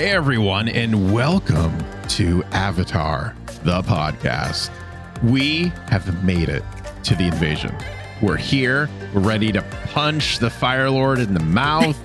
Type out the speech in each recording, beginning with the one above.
Hey, everyone, and welcome to Avatar, the podcast. We have made it to the invasion. We're here. We're ready to punch the Fire Lord in the mouth.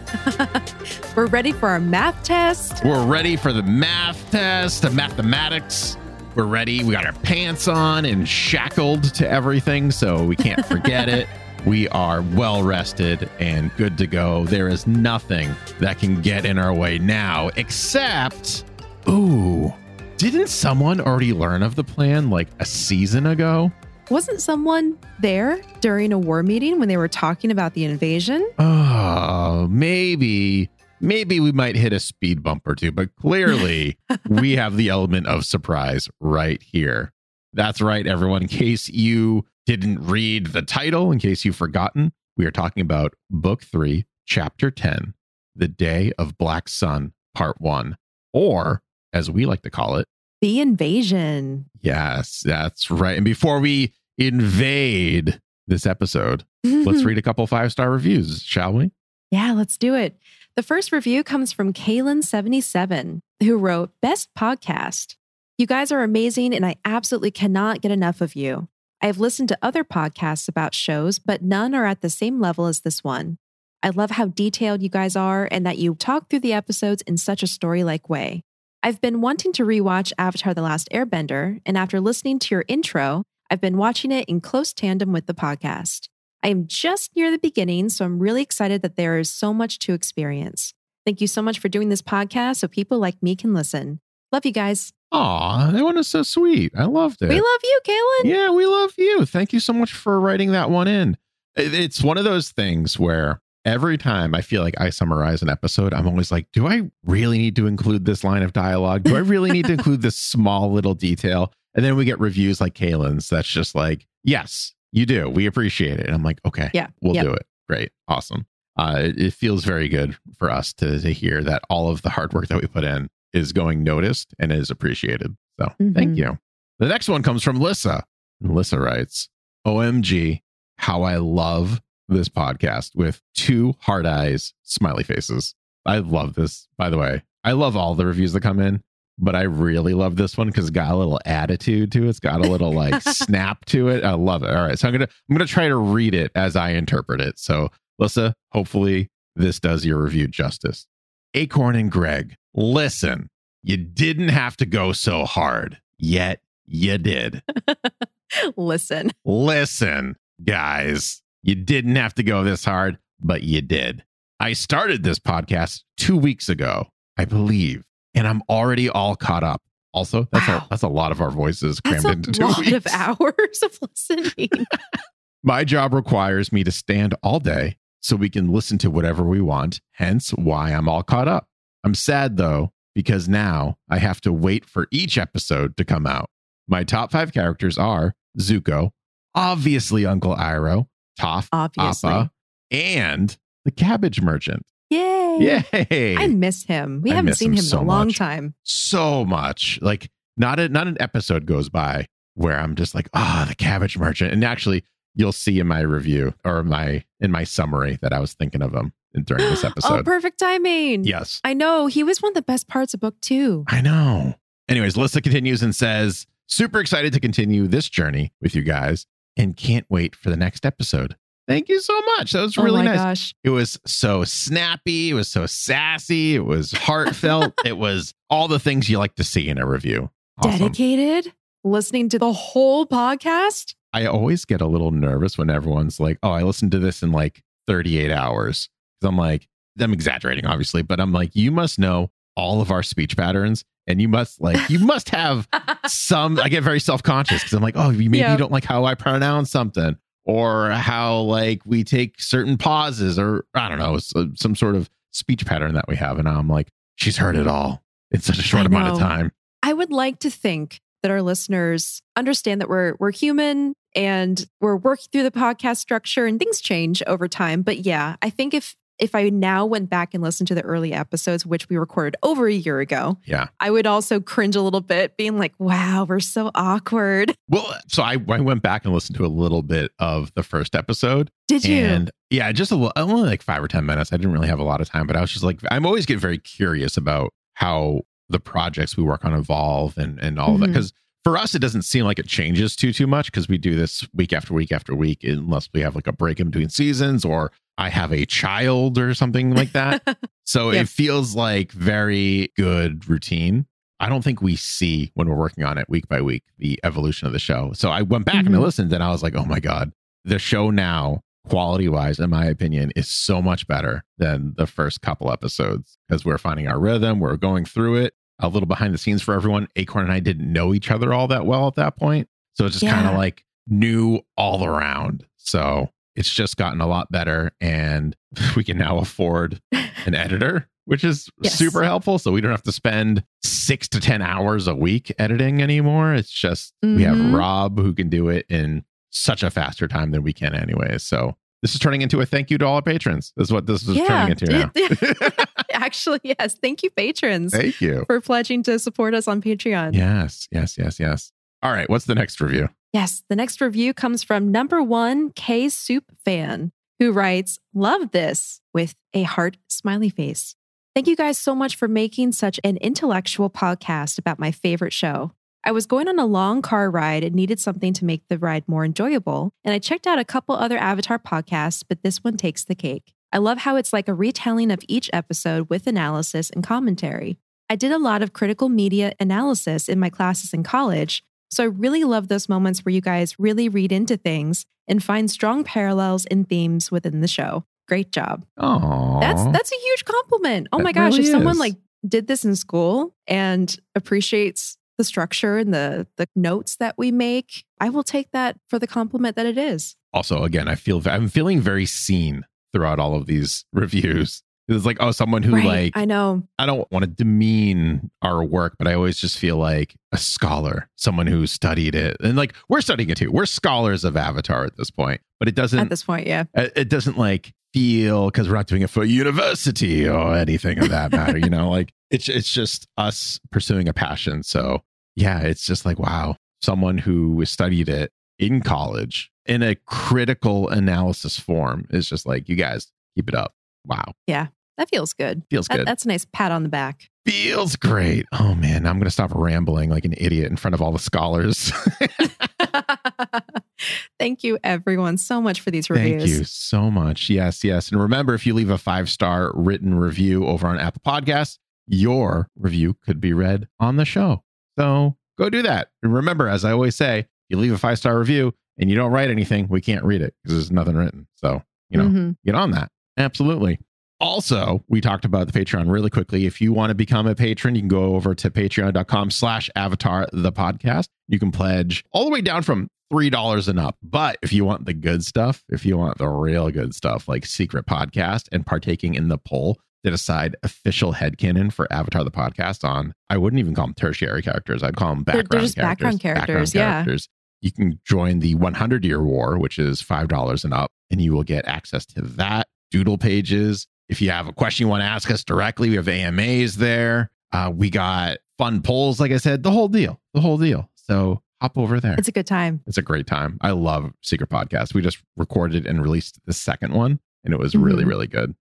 We're ready for our math test. We're ready for the math test, the mathematics. We're ready. We got our pants on and shackled to everything, so we can't forget it. We are well rested and good to go. There is nothing that can get in our way now, except, ooh, didn't someone already learn of the plan like a season ago? Wasn't someone there during a war meeting when they were talking about the invasion? Oh, maybe, maybe we might hit a speed bump or two, but clearly we have the element of surprise right here. That's right, everyone. In case you didn't read the title, in case you've forgotten, we are talking about Book Three, Chapter 10, The Day of Black Sun, Part One, or as we like to call it, The invasion. Yes, that's right. And before we invade this episode, let's read a couple five star reviews, shall we? Yeah, let's do it. The first review comes from Kaylin77, who wrote Best podcast. You guys are amazing, and I absolutely cannot get enough of you. I have listened to other podcasts about shows, but none are at the same level as this one. I love how detailed you guys are and that you talk through the episodes in such a story like way. I've been wanting to rewatch Avatar The Last Airbender, and after listening to your intro, I've been watching it in close tandem with the podcast. I am just near the beginning, so I'm really excited that there is so much to experience. Thank you so much for doing this podcast so people like me can listen. Love you guys. Aw, that one is so sweet. I loved it. We love you, Kaylin. yeah, we love you. Thank you so much for writing that one in. It's one of those things where every time I feel like I summarize an episode, I'm always like, do I really need to include this line of dialogue? Do I really need to include this small little detail? And then we get reviews like Kaylin's that's just like, yes, you do. We appreciate it. And I'm like, okay, Yeah, we'll yep. do it. Great. Awesome. Uh, it, it feels very good for us to, to hear that all of the hard work that we put in is going noticed and is appreciated. So thank Mhm. you. The next one comes from Lissa. And Lissa writes, OMG, how I love this podcast with two hard eyes, smiley faces. I love this, by the way. I love all the reviews that come in, but I really love this one because it's got a little attitude to it. It's got a little like snap to it. I love it. All right. So I'm gonna I'm gonna try to read it as I interpret it. So Lissa, hopefully this does your review justice. Acorn and Greg, listen, you didn't have to go so hard, yet you did. Listen. Listen, guys, you didn't have to go this hard, but you did. I started this podcast two weeks ago, I believe, and I'm already all caught up. Also, that's Wow. a that's a lot of our voices crammed That's a into two lot weeks. of hours of listening. My job requires me to stand all day so we can listen to whatever we want, hence why I'm all caught up. I'm sad though, because now I have to wait for each episode to come out. My top five characters are Zuko, obviously Uncle Iroh, Toph, Obviously. Appa, and the Cabbage Merchant. Yay. Yay! I miss him. We I haven't seen him so in a long much. time. so much. Like not a not an episode goes by where I'm just like, ah, the cabbage merchant. And actually, you'll see in my review or my in my summary that I was thinking of him during this oh, episode. oh, perfect timing. yes. I know. He was one of the best parts of book two. I know. Anyways, Lissa continues and says, super excited to continue this journey with you guys and can't wait for the next episode. Thank you so much. That was oh really oh my nice. gosh. It was so snappy. It was so sassy. It was heartfelt. it was all the things you like to see in a review. Awesome. Dedicated. Listening to the whole podcast. I always get a little nervous when everyone's like, oh, I listened to this in like 38 hours. Because I'm like, I'm exaggerating, obviously, but I'm like, you must know all of our speech patterns and you must like, you must have some. I get very self conscious because I'm like, oh, you- maybe Yeah. you don't like how I pronounce something or how like we take certain pauses or I don't know, some sort of speech pattern that we have. And I'm like, she's heard it all in such a short amount of time. I would like to think that our listeners understand that we're we're human and we're working through the podcast structure and things change over time. But yeah, I think if if I now went back and listened to the early episodes, which we recorded over a year ago, Yeah. I would also cringe a little bit, being like, wow, we're so awkward. Well, so I, I went back and listened to a little bit of the first episode. Did you? And yeah, just a little, only like five or 10 minutes. I didn't really have a lot of time, but I was just like, I'm always get very curious about how the projects we work on evolve and and all of that mm-hmm. because for us it doesn't seem like it changes too too much because we do this week after week after week unless we have like a break in between seasons or i have a child or something like that so Yep. it feels like very good routine i don't think we see when we're working on it week by week the evolution of the show so i went back and I Mhm. listened and i was like oh my god the show now quality wise in my opinion is so much better than the first couple episodes because we're finding our rhythm we're going through it a little behind the scenes for everyone. Acorn and i didn't know each other all that well at that point. So it's just kind of like new all around. So it's just gotten a lot better and we can now afford an editor which is Yes. super helpful. So we don't have to spend six to ten hours a week editing anymore. It's just we have Mhm. rob who can do it in such a faster time than we can anyways so this is turning into a thank you to all our patrons this is what this is turning into now Actually, yes. Thank you, patrons, thank you for pledging to support us on Patreon. yes yes yes yes all right what's the next review Yes, the next review comes from number one K Soup fan, who writes, Love this with a heart smiley face. Thank you guys so much for making such an intellectual podcast about my favorite show. I was going on a long car ride and needed something to make the ride more enjoyable, and I checked out a couple other Avatar podcasts, but this one takes the cake. I love how it's like a retelling of each episode with analysis and commentary. I did a lot of critical media analysis in my classes in college, so I really love those moments where you guys really read into things and find strong parallels and themes within the show. Great job. oh That's that's a huge compliment. Oh That my gosh, really if someone is. like did this in school and appreciates the structure and the the notes that we make, I will take that for the compliment that it is. also again i feel i'm feeling very seen throughout all of these reviews it's like oh someone who right. like I know. I don't want to demean our work, but I always just feel like a scholar, someone who studied it. And like we're studying it too. We're scholars of Avatar at this point, but it doesn't at this point, yeah. it it doesn't like feel because we're not doing it for university or anything of that matter, you know, like it's it's just us pursuing a passion. So yeah, it's just like wow, someone who studied it in college in a critical analysis form is just like you guys keep it up. Wow. Yeah. That feels good. Feels That- good. that's a nice pat on the back. Feels great. Oh man, I'm going to stop rambling like an idiot in front of all the scholars. Thank you, everyone, so much for these reviews. Thank you so much. Yes, yes. And remember, if you leave a five star written review over on Apple Podcasts, your review could be read on the show. So go do that. And remember, as I always say, you leave a five star review and you don't write anything, we can't read it because there's nothing written. So, you know, Mhm. get on that. Absolutely. Also, we talked about the Patreon really quickly. If you want to become a patron, you can go over to patreon.com slash avatar the podcast. You can pledge all the way down from $3 and up. But if you want the good stuff, if you want the real good stuff like secret podcast and partaking in the poll to decide official headcanon for Avatar the podcast on, I wouldn't even call them tertiary characters. I'd call them They're- background they're just characters. background characters, yeah. characters. You can join the 100 year war, which is $5 and up, and you will get access to that, doodle pages. If you have a question you want to ask us directly, we have AMAs there. Uh, we got fun polls, like I said, the whole deal, the whole deal. So hop over there. It's a good time. It's a great time. I love Secret Podcast. We just recorded and released the second one, and it was really, Mhm. really good.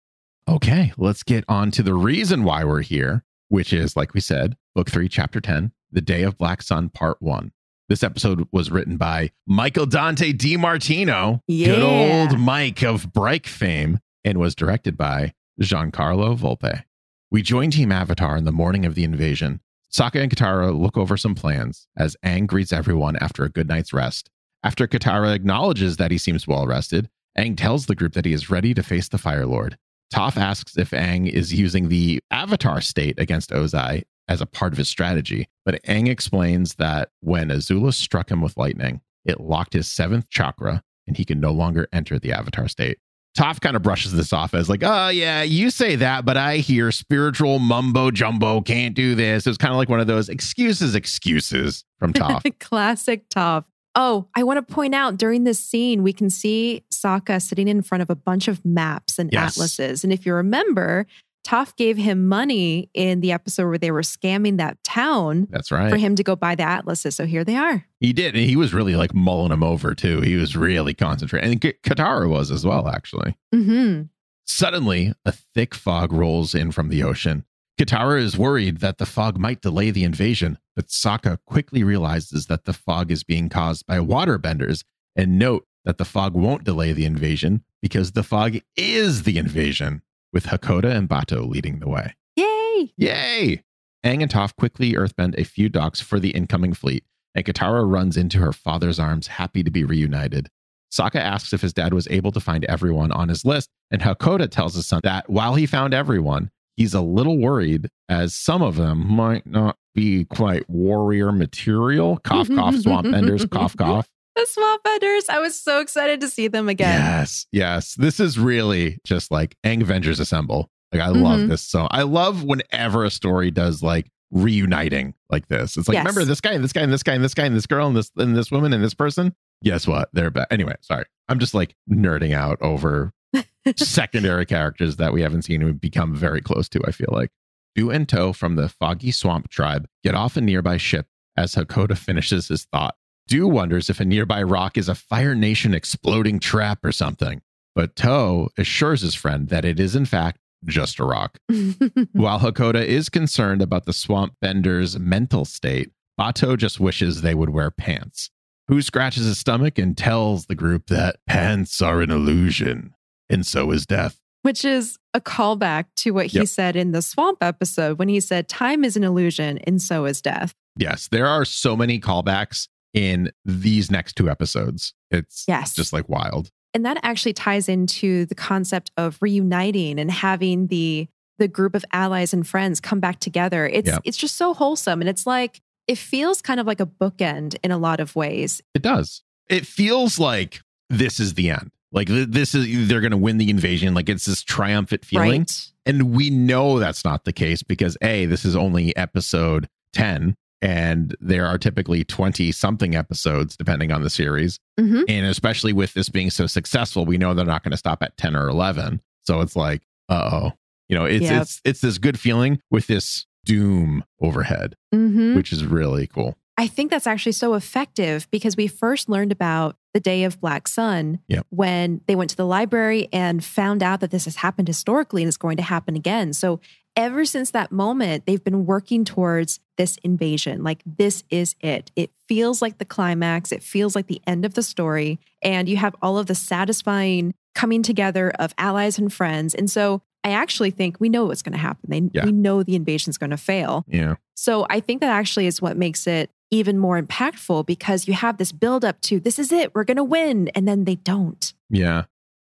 Okay, let's get on to the reason why we're here, which is, like we said, Book Three, Chapter 10, The Day of Black Sun, Part One. This episode was written by Michael Dante DiMartino, good Yeah. old Mike of Bryke fame, and was directed by Giancarlo Volpe. We join Team Avatar in the morning of the invasion. Sokka and Katara look over some plans as Aang greets everyone after a good night's rest. After Katara acknowledges that he seems well rested, Aang tells the group that he is ready to face the Fire Lord. Toph asks if Aang is using the Avatar state against Ozai as a part of his strategy, but Aang explains that when Azula struck him with lightning, it locked his seventh chakra and he can no longer enter the Avatar state. Toph kind of brushes this off as like, oh yeah, you say that, but I hear spiritual mumbo jumbo can't do this. It was kind of like one of those excuses, excuses from Toph. Classic Toph. Oh, I want to point out during this scene, we can see Sokka sitting in front of a bunch of maps and Yes. atlases. And if you remember, Toph gave him money in the episode where they were scamming that town That's right. for him to go buy the atlases. So here they are. He did. And he was really like mulling them over too. He was really concentrating. And Katara was as well, actually. hmm Suddenly, a thick fog rolls in from the ocean. Katara is worried that the fog might delay the invasion, but Sokka quickly realizes that the fog is being caused by waterbenders and note that the fog won't delay the invasion because the fog is the invasion, with Hakoda and Bato leading the way. Yay! Yay! Aang and Toph quickly earthbend a few docks for the incoming fleet, and Katara runs into her father's arms, happy to be reunited. Sokka asks if his dad was able to find everyone on his list, and Hakoda tells his son that while he found everyone, he's a little worried as some of them might not be quite warrior material. Cough, cough, swamp benders, cough, cough. The swamp benders. I was so excited to see them again. Yes, yes. This is really just like Aang Avengers Assemble. Like I love Mhm. this so I love whenever a story does like reuniting like this. It's like Yes. remember this guy and this guy and this guy and this guy and this girl and this and this woman and this person. Guess what? They're back. Anyway, sorry. I'm just like nerding out over secondary characters that we haven't seen and we've become very close to. I feel like Due and Tho from the Foggy Swamp tribe get off a nearby ship as Hakoda finishes his thought. Due wonders if a nearby rock is a Fire Nation exploding trap or something, but Tho assures his friend that it is in fact just a rock. While Hakoda is concerned about the swamp bender's mental state, Bato just wishes they would wear pants. Huu scratches his stomach and tells the group that pants are an illusion, and so is death. Which is a callback to what he Yep. said in the swamp episode when he said, Time is an illusion and so is death. Yes, there are so many callbacks in these next two episodes. It's Yes. just like wild. And that actually ties into the concept of reuniting and having the the group of allies and friends come back together. It's Yep. it's just so wholesome. And it's like it feels kind of like a bookend in a lot of ways. It does. It feels like this is the end. Like th- this is they're going to win the invasion. Like it's this triumphant feeling. Right. And we know that's not the case because A, this is only episode 10, and there are typically 20 something episodes depending on the series. Mhm. And especially with this being so successful, we know they're not going to stop at 10 or 11. So it's like, uh oh. You know, it's Yep. it's it's this good feeling with this doom overhead, Mhm. which is really cool. I think that's actually so effective because we first learned about the day of Black Sun Yep. when they went to the library and found out that this has happened historically and it's going to happen again. So, ever since that moment, they've been working towards this invasion. Like, this is it. It feels like the climax, it feels like the end of the story. And you have all of the satisfying coming together of allies and friends. And so, I actually think we know what's going to happen. They, Yeah. We know the invasion's going to fail. Yeah. So I think that actually is what makes it even more impactful because you have this build up to this is it, we're going to win. And then they don't. Yeah.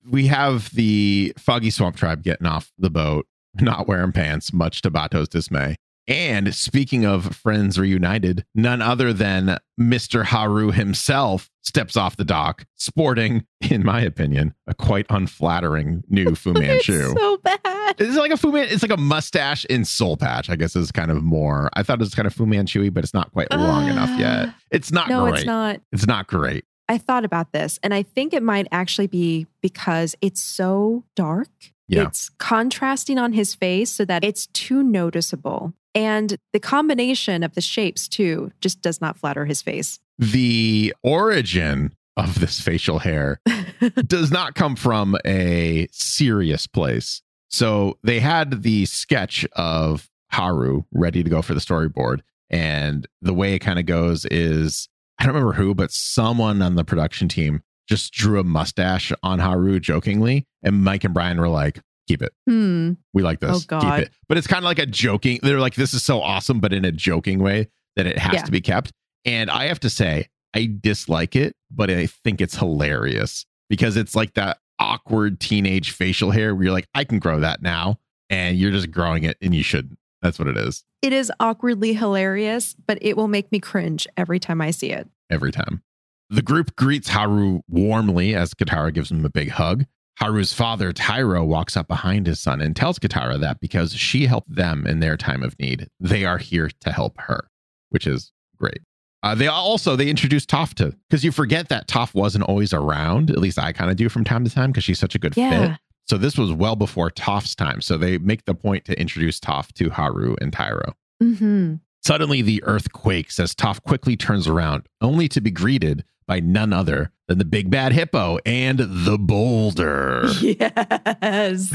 We have the Foggy Swamp Tribe getting off the boat, not wearing pants, much to Bato's dismay. And speaking of friends reunited, none other than Mr. Haru himself steps off the dock, sporting, in my opinion, a quite unflattering new Fu Manchu. It's so bad. It's like a Fu Man. It's like a mustache in soul patch. I guess is kind of more. I thought it was kind of Fu Manchu, but it's not quite long enough ah. yet. It's not No, great. it's not. It's not great. I thought about this and I think it might actually be because it's so dark. Yeah. It's contrasting on his face so that it's too noticeable. And the combination of the shapes, too, just does not flatter his face. the origin of this facial hair does not come from a serious place. So they had the sketch of Haru ready to go for the storyboard. And the way it kind of goes is I don't remember who, but someone on the production team just drew a mustache on Haru jokingly. And Mike and Brian were like, keep it. Hmm. We like this. Oh, Keep it. But it's kind of like a joking. They're like, this is so awesome, but in a joking way that it has Yeah. to be kept. And I have to say, I dislike it, but I think it's hilarious because it's like that awkward teenage facial hair where you're like, I can grow that now. And you're just growing it and you shouldn't. That's what it is It is awkwardly hilarious, but it will make me cringe every time I see it. every time. The group greets Haru warmly as Katara gives him a big hug. Haru's father, Tyro, walks up behind his son and tells Katara that because she helped them in their time of need, they are here to help her, which is great. Uh, they also they introduced Toph to because you forget that Toph wasn't always around. At least I kind of do from time to time because she's such a good fit. So this was well before Toph's time. So they make the point to introduce Toph to Haru and Tyro. hmm Suddenly, the earth quakes as Toph quickly turns around, only to be greeted by none other than the big bad hippo and the boulder. Yes.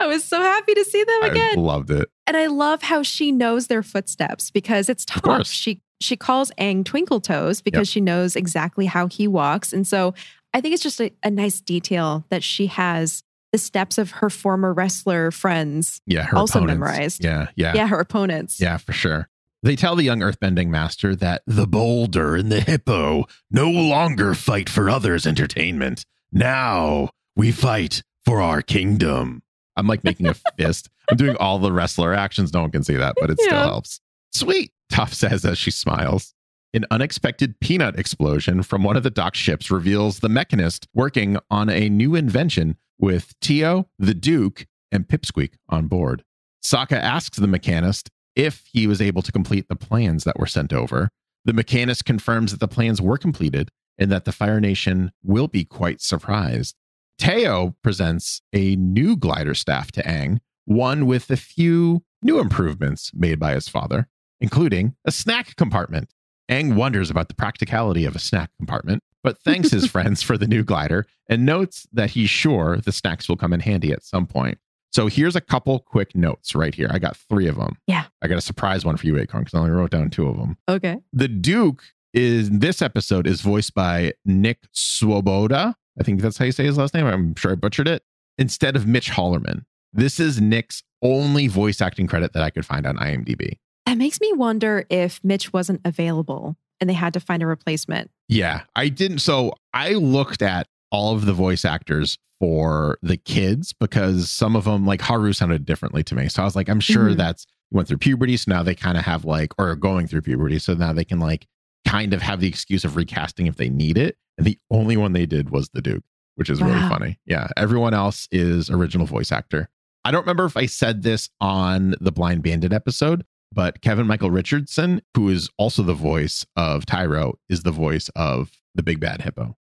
I was so happy to see them I again. loved it. And I love how she knows their footsteps because it's Toph. She she calls Aang Twinkle Toes because she knows exactly how he walks. And so I think it's just a, a nice detail that she has the steps of her former wrestler friends. Yeah, her Also opponents. memorized. Yeah, yeah, Yeah, her opponents. yeah, for sure. They tell the young earthbending master that the boulder and the hippo no longer fight for others' entertainment. Now we fight for our kingdom. I'm like making a fist. I'm doing all the wrestler actions. No one can see that, but it still helps. Sweet, Toph says as she smiles. An unexpected peanut explosion from one of the dock ships reveals the mechanist working on a new invention with Teo, the Duke, and Pipsqueak on board. Sokka asks the mechanist if he was able to complete the plans that were sent over. The mechanist confirms that the plans were completed and that the Fire Nation will be quite surprised. Teo presents a new glider staff to Aang, one with a few new improvements made by his father, including a snack compartment. Aang wonders about the practicality of a snack compartment, but thanks his friends for the new glider and notes that he's sure the snacks will come in handy at some point. So here's a couple quick notes right here. I got three of them. Yeah. I got a surprise one for you, Acorn, because I only wrote down two of them. Okay. The Duke is this episode is voiced by Nick Swoboda. I think that's how you say his last name. I'm sure I butchered it. Instead of Mitch Holleman. This is Nick's only voice acting credit that I could find on IMDb. That makes me wonder if Mitch wasn't available and they had to find a replacement. Yeah, I didn't. So I looked at all of the voice actors for the kids because some of them, like Haru, sounded differently to me. So I was like, I'm sure Mhm. that's went through puberty. So now they kind of have like, or are going through puberty. So now they can like kind of have the excuse of recasting if they need it. And the only one they did was the Duke, which is really funny. Yeah. Everyone else is original voice actor. I don't remember if I said this on the Blind Bandit episode, but Kevin Michael Richardson, who is also the voice of Tyro, is the voice of the Big Bad Hippo.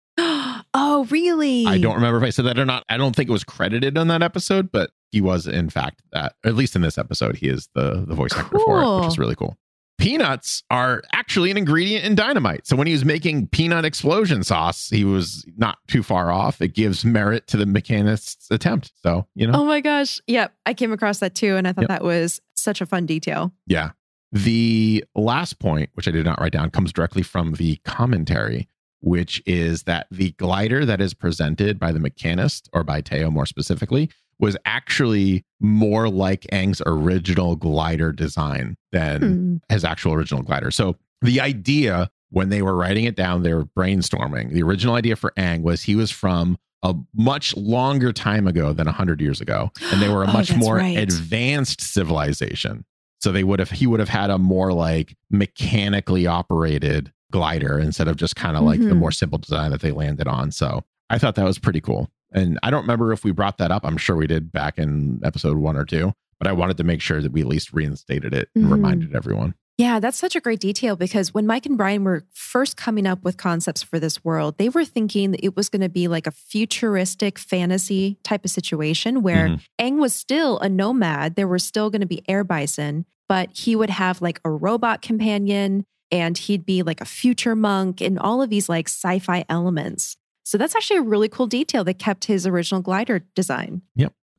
Oh, really? I don't remember if I said that or not. I don't think it was credited on that episode, but he was in fact that, at least in this episode, he is the the voice actor for it, which is really cool. Peanuts are actually an ingredient in dynamite. So when he was making peanut explosion sauce, he was not too far off. It gives merit to the mechanist's attempt. So, you know, Oh my gosh. Yep. I came across that too. And I thought Yep. that was such a fun detail. Yeah. The last point, which I did not write down, comes directly from the commentary, which is that the glider that is presented by the mechanist, or by Teo more specifically, was actually more like Aang's original glider design than Hmm. his actual original glider. So the idea when they were writing it down, they were brainstorming. The original idea for Aang was he was from a much longer time ago than 100 years ago and they were a Oh, much more right. advanced civilization so they would have he would have had a more like mechanically operated glider instead of just kind of like the Mhm. more simple design that they landed on so i thought that was pretty cool and i don't remember if we brought that up i'm sure we did back in episode one or two but i wanted to make sure that we at least reinstated it and Mhm. reminded everyone Yeah, that's such a great detail because when Mike and Brian were first coming up with concepts for this world, they were thinking that it was going to be like a futuristic fantasy type of situation where Mhm. Aang was still a nomad. There were still going to be air bison, but he would have like a robot companion and he'd be like a future monk and all of these like sci fi elements. So that's actually a really cool detail that kept his original glider design.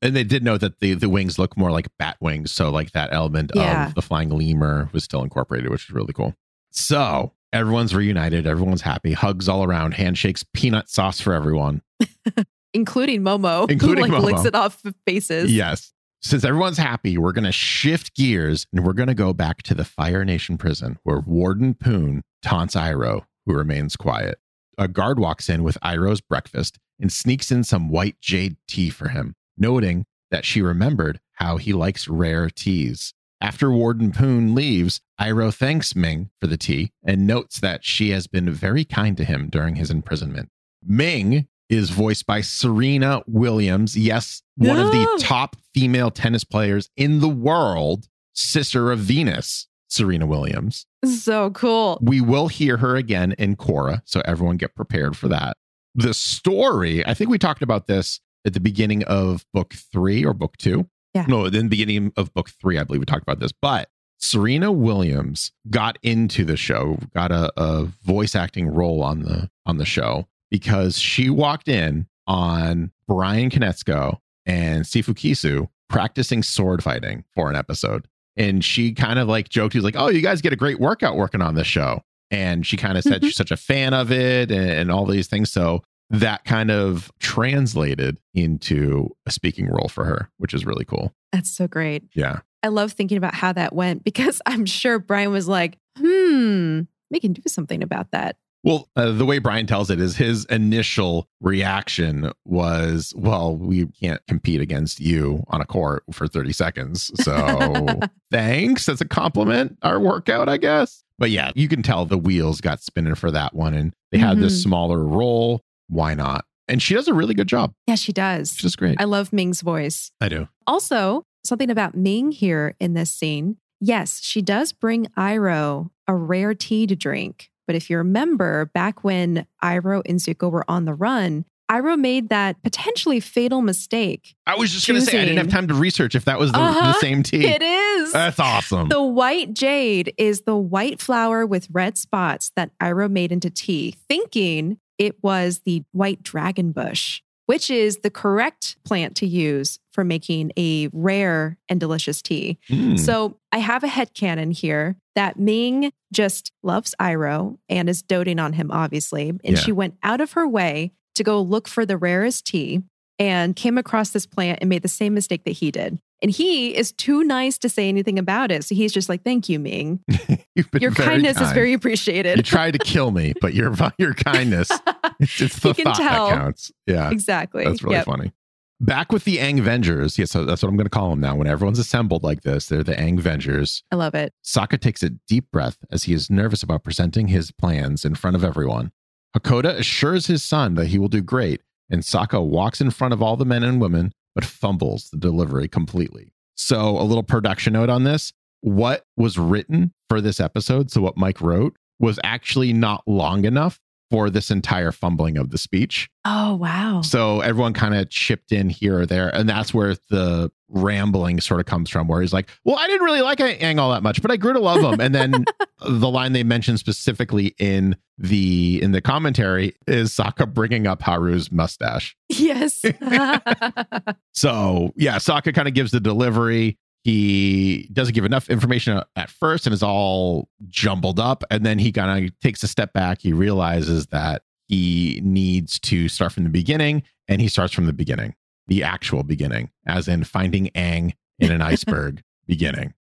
And they did know that the, the wings look more like bat wings. So, like that element Yeah. of the flying lemur was still incorporated, which is really cool. So, everyone's reunited. Everyone's happy. Hugs all around. Handshakes, peanut sauce for everyone. Including Momo, Including who like licks it off faces. Yes. Since everyone's happy, we're going to shift gears and we're going to go back to the Fire Nation prison where Warden Poon taunts Iroh, who remains quiet. A guard walks in with Iroh's breakfast and sneaks in some white jade tea for him, noting that she remembered how he likes rare teas. After Warden Poon leaves, Iroh thanks Ming for the tea and notes that she has been very kind to him during his imprisonment. Ming is voiced by Serena Williams. Yes, one of the top female tennis players in the world, sister of Venus, Serena Williams. So cool. We will hear her again in Korra, so everyone get prepared for that. The story, I think we talked about this at the beginning of book three or book two. Yeah. No, in the beginning of book three, I believe we talked about this. But Serena Williams got into the show, got a, a voice acting role on the on the show because she walked in on Brian Konietzko and Sifu Kisu practicing sword fighting for an episode. And she kind of like joked, he was like, Oh, you guys get a great workout working on this show. And she kind of said Mhm. she's such a fan of it and, and all these things. So that kind of translated into a speaking role for her, which is really cool. That's so great. Yeah. I love thinking about how that went because I'm sure Brian was like, hmm, we can do something about that. Well, uh, the way Brian tells it is his initial reaction was, well, we can't compete against you on a court for 30 seconds. So thanks. That's a compliment, our workout, I guess. But yeah, you can tell the wheels got spinning for that one. And they had this Mhm. smaller role. Why not? And she does a really good job, yeah, she does. which is great. I love Ming's voice. I do. Also, something about Ming here in this scene. Yes, she does bring Iroh a rare tea to drink. But if you remember back when Iroh and Zuko were on the run, Iroh made that potentially fatal mistake. I was just going to say, I didn't have time to research if that was the, the Uh-huh. same tea. It is. That's awesome. The white jade is the white flower with red spots that Iroh made into tea, thinking it was the white dragon bush, which is the correct plant to use for making a rare and delicious tea. Mm. So I have a headcanon here that Ming just loves Iroh and is doting on him, obviously. And Yeah. she went out of her way to go look for the rarest tea and came across this plant and made the same mistake that he did. And he is too nice to say anything about it. So he's just like, thank you, Ming. Your kindness is very appreciated. You tried to kill me, but your your kindness, it's, it's the thought tell. that counts. Yeah, exactly. that's really Yep. funny. Back with the Aang Vengers. Yes, so that's what I'm going to call them now. When everyone's assembled like this, they're the Aang Vengers. I love it. Sokka takes a deep breath as he is nervous about presenting his plans in front of everyone. Hakoda assures his son that he will do great, and Sokka walks in front of all the men and women, but fumbles the delivery completely. So, a little production note on this what was written for this episode, so what Mike wrote, was actually not long enough for this entire fumbling of the speech. Oh, wow. So everyone kind of chipped in here or there. And that's where the rambling sort of comes from, where he's like, Well, I didn't really like Aang all that much, but I grew to love him. And then the line they mentioned specifically in the in the commentary is Sokka bringing up Haru's mustache. Yes. So yeah, Sokka kind of gives the delivery. He doesn't give enough information at first and is all jumbled up. And then he kind of takes a step back. He realizes that he needs to start from the beginning and he starts from the beginning, the actual beginning, as in finding Aang in an iceberg beginning.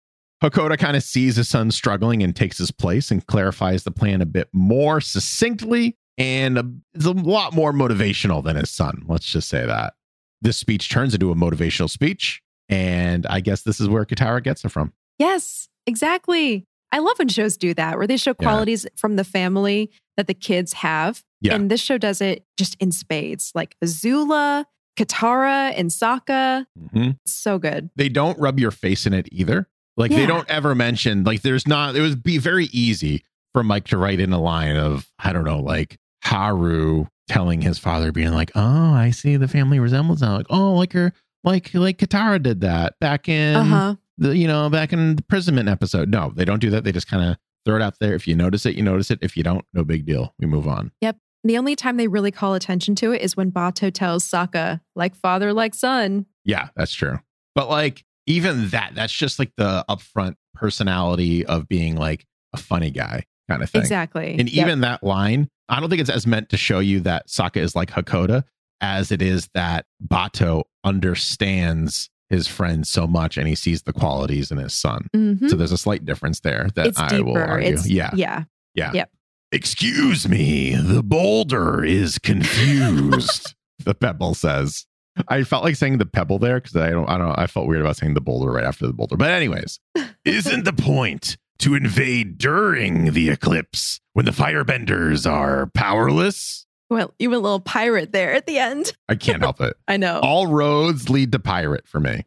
Hakoda kind of sees his son struggling and takes his place and clarifies the plan a bit more succinctly and a, it's a lot more motivational than his son. Let's just say that. This speech turns into a motivational speech. And I guess this is where Katara gets it from. Yes, exactly. I love when shows do that, where they show Yeah. qualities from the family that the kids have. Yeah. And this show does it just in spades, like Azula, Katara, and Sokka. Mhm. So good. They don't rub your face in it either. Like they don't ever mention, like, there's not, it would be very easy for Mike to write in a line of, I don't know, like Haru telling his father, being like, oh, I see the family resemblance now. Like, oh, like her, like, like Katara did that back in Uh huh. the, you know, back in the imprisonment episode. No, they don't do that. They just kind of throw it out there. If you notice it, you notice it. If you don't, no big deal. We move on. The only time they really call attention to it is when Bato tells Sokka, like father, like son. Yeah, that's true. But like even that, that's just like the upfront personality of being like a funny guy kind of thing. Exactly. And Yep. even that line, I don't think it's as meant to show you that Sokka is like Hakoda as it is that Bato understands his friend so much and he sees the qualities in his son. Mhm. So there's a slight difference there that it's I deeper. will argue. It's, yeah. Yeah. Excuse me, the boulder is confused. the pebble says. I felt like saying the pebble there because I don't, I don't, I felt weird about saying the boulder right after the boulder. But anyways, isn't the point to invade during the eclipse when the firebenders are powerless? Well, you went a little pirate there at the end. I can't help it. I know. All roads lead to pirate for me.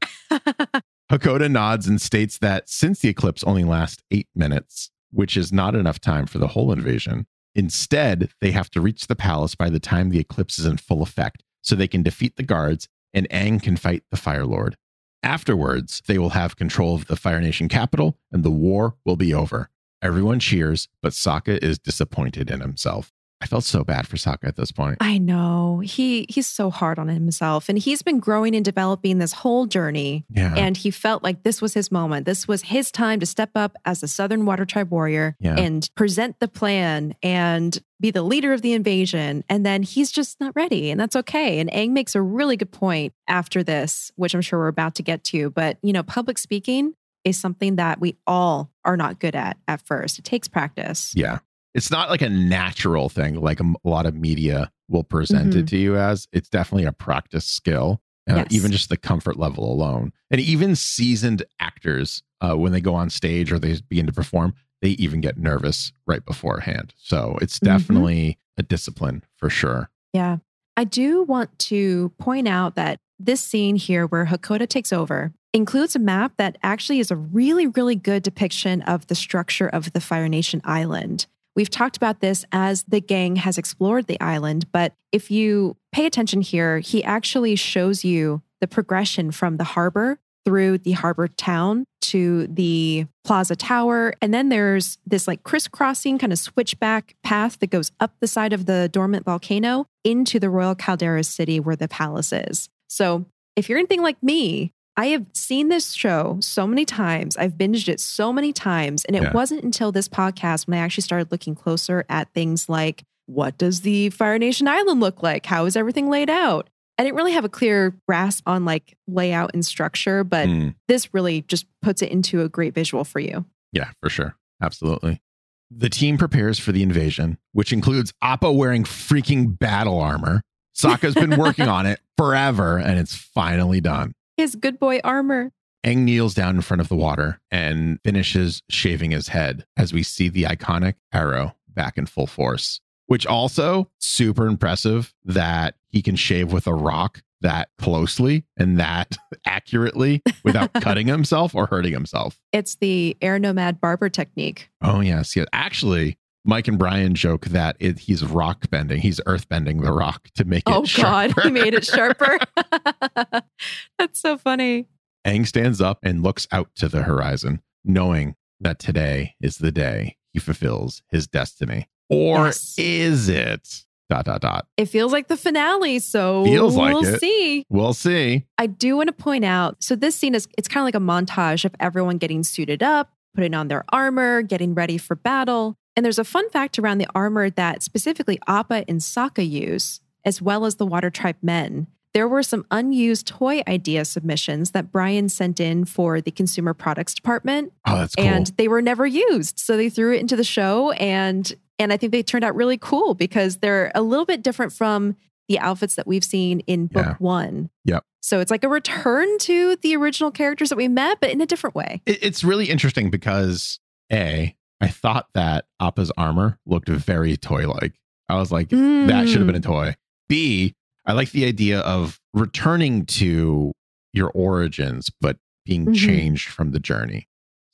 Hakoda nods and states that since the eclipse only lasts eight minutes, which is not enough time for the whole invasion, instead, they have to reach the palace by the time the eclipse is in full effect so they can defeat the guards and Aang can fight the Fire Lord. Afterwards, they will have control of the Fire Nation capital and the war will be over. Everyone cheers, but Sokka is disappointed in himself. I felt so bad for Sokka at this point. I know. He he's so hard on himself and he's been growing and developing this whole journey Yeah. and he felt like this was his moment. This was his time to step up as a Southern Water Tribe warrior Yeah. and present the plan and be the leader of the invasion. And then he's just not ready, and that's okay. And Aang makes a really good point after this, which I'm sure we're about to get to. But, you know, public speaking is something that we all are not good at at first. It takes practice. yeah. It's not like a natural thing like a lot of media will present it to you as. It's definitely a practice skill, uh, Yes. even just the comfort level alone. And even seasoned actors, uh, when they go on stage or they begin to perform, they even get nervous right beforehand. So it's Mhm. definitely a discipline for sure. Yeah. I do want to point out that this scene here where Hakoda takes over includes a map that actually is a really, really good depiction of the structure of the Fire Nation island. We've talked about this as the gang has explored the island, but if you pay attention here, he actually shows you the progression from the harbor through the harbor town to the plaza tower. And then there's this like crisscrossing kind of switchback path that goes up the side of the dormant volcano into the Royal Caldera city where the palace is. So if you're anything like me, I have seen this show so many times. I've binged it so many times. And it Yeah. wasn't until this podcast when I actually started looking closer at things like what does the Fire Nation Island look like? How is everything laid out? I didn't really have a clear grasp on like layout and structure, but Mm, this really just puts it into a great visual for you. yeah, for sure. Absolutely. The team prepares for the invasion, which includes Appa wearing freaking battle armor. Sokka's been working on it forever and it's finally done. His good boy armor. Aang kneels down in front of the water and finishes shaving his head as we see the iconic arrow back in full force, which also super impressive that he can shave with a rock that closely and that accurately without cutting himself or hurting himself. It's the air nomad barber technique. Oh, yes. Yeah. Actually, Mike and Brian joke that it, he's rock bending. He's earth bending the rock to make it Oh God, he made it sharper. That's so funny. Aang stands up and looks out to the horizon, knowing that today is the day he fulfills his destiny. Or Yes. is it? Dot, dot, dot. It feels like the finale, so Feels like we'll it. see. We'll see. I do want to point out so this scene is it's kind of like a montage of everyone getting suited up, putting on their armor, getting ready for battle. And there's a fun fact around the armor that specifically Appa and Sokka use, as well as the Water Tribe men. There were some unused toy idea submissions that Brian sent in for the consumer products department Oh, that's cool. and they were never used. So they threw it into the show and and I think they turned out really cool because they're a little bit different from the outfits that we've seen in book Yeah. 1. Yep. So it's like a return to the original characters that we met but in a different way. It's really interesting because A, I thought that Appa's armor looked very toy like. I was like, that should have been a Mm. toy. B, I like the idea of returning to your origins, but being Mhm. changed from the journey.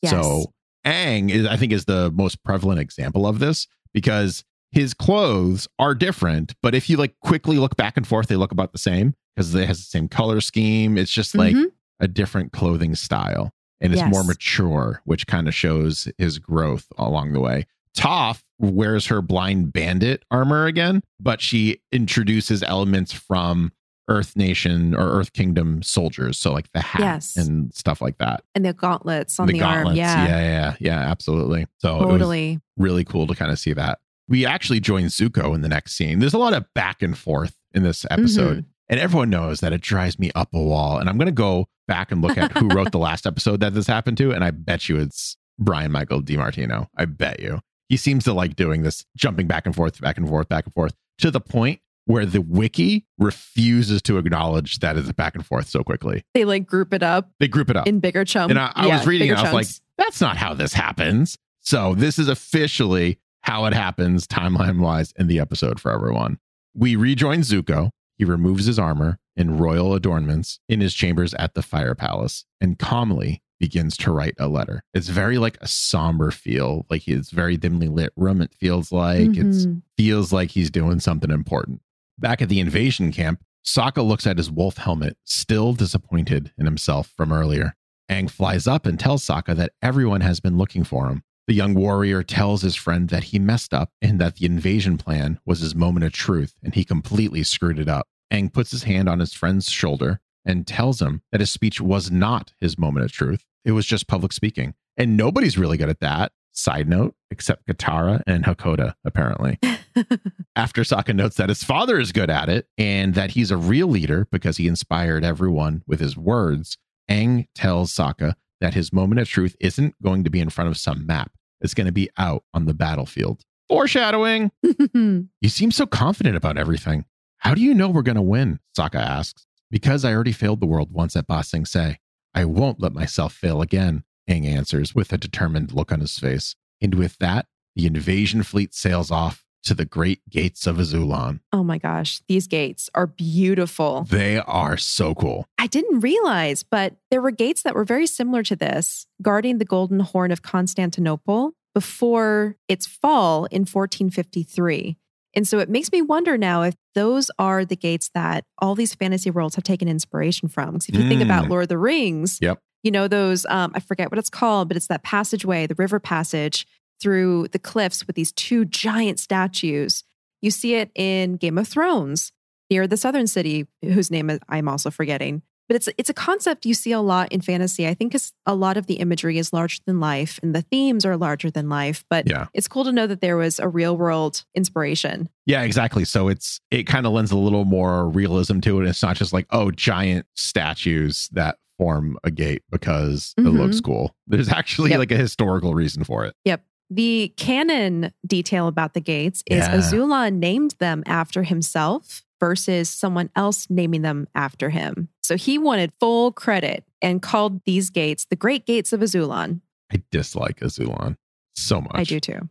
Yes. So Aang is, I think, is the most prevalent example of this because his clothes are different, but if you like quickly look back and forth, they look about the same because they has the same color scheme. It's just like Mhm. a different clothing style and it's Yes. more mature, which kind of shows his growth along the way. Toph wears her blind bandit armor again, but she introduces elements from Earth Nation or Earth Kingdom soldiers. So like the hat Yes. and stuff like that. and the gauntlets on the, arm. Yeah. yeah, yeah, yeah, absolutely. So it was Totally. really cool to kind of see that. We actually join Zuko in the next scene. There's a lot of back and forth in this episode. Mm-hmm. And everyone knows that it drives me up a wall. And I'm going to go back and look at who wrote the last episode that this happened to. And I bet you it's Brian Michael DiMartino. I bet you. He seems to like doing this, jumping back and forth, back and forth, back and forth, to the point where the wiki refuses to acknowledge that it's back and forth so quickly. They like group it up They group it up. in bigger chunks. And I, I was reading it, I was like, that's not how this happens. So this is officially how it happens, timeline wise, in the episode for everyone. We rejoin Zuko. He removes his armor and royal adornments in his chambers at the fire palace and calmly begins to write a letter. It's very like a somber feel, like it's very dimly lit room. It feels like it's Mhm. feels like he's doing something important. Back at the invasion camp, Sokka looks at his wolf helmet, still disappointed in himself from earlier. Aang flies up and tells Sokka that everyone has been looking for him. The young warrior tells his friend that he messed up and that the invasion plan was his moment of truth and he completely screwed it up. Aang puts his hand on his friend's shoulder and tells him that his speech was not his moment of truth. It was just public speaking. And nobody's really good at that. Side note, except Katara and Hakoda, apparently. After Sokka notes that his father is good at it and that he's a real leader because he inspired everyone with his words, Aang tells Sokka that his moment of truth isn't going to be in front of some map. It's going to be out on the battlefield. Foreshadowing. you seem so confident about everything. How do you know we're going to win? Sokka asks. Because I already failed the world once at Ba Sing Se. I won't let myself fail again, Aang answers with a determined look on his face. And with that, the invasion fleet sails off to the great gates of Azulon. oh my gosh, these gates are beautiful. They are so cool. I didn't realize, but there were gates that were very similar to this, guarding the Golden Horn of Constantinople before its fall in 1453. And so it makes me wonder now if those are the gates that all these fantasy worlds have taken inspiration from. Because if you think about Mm. Lord of the Rings, Yep. you know, those, um, I forget what it's called, but it's that passageway, the river passage through the cliffs with these two giant statues. You see it in Game of Thrones near the southern city, whose name I'm also forgetting. But it's it's a concept you see a lot in fantasy. I think a lot of the imagery is larger than life and the themes are larger than life. But Yeah. it's cool to know that there was a real world inspiration. Yeah, exactly. So it's it kind of lends a little more realism to it. It's not just like, oh, giant statues that form a gate because it Mhm. looks cool. There's actually Yep. like a historical reason for it. Yep. The canon detail about the gates is Yeah. Azula named them after himself versus someone else naming them after him. So he wanted full credit and called these gates the Great Gates of Azulon. I dislike Azulon so much. I do too.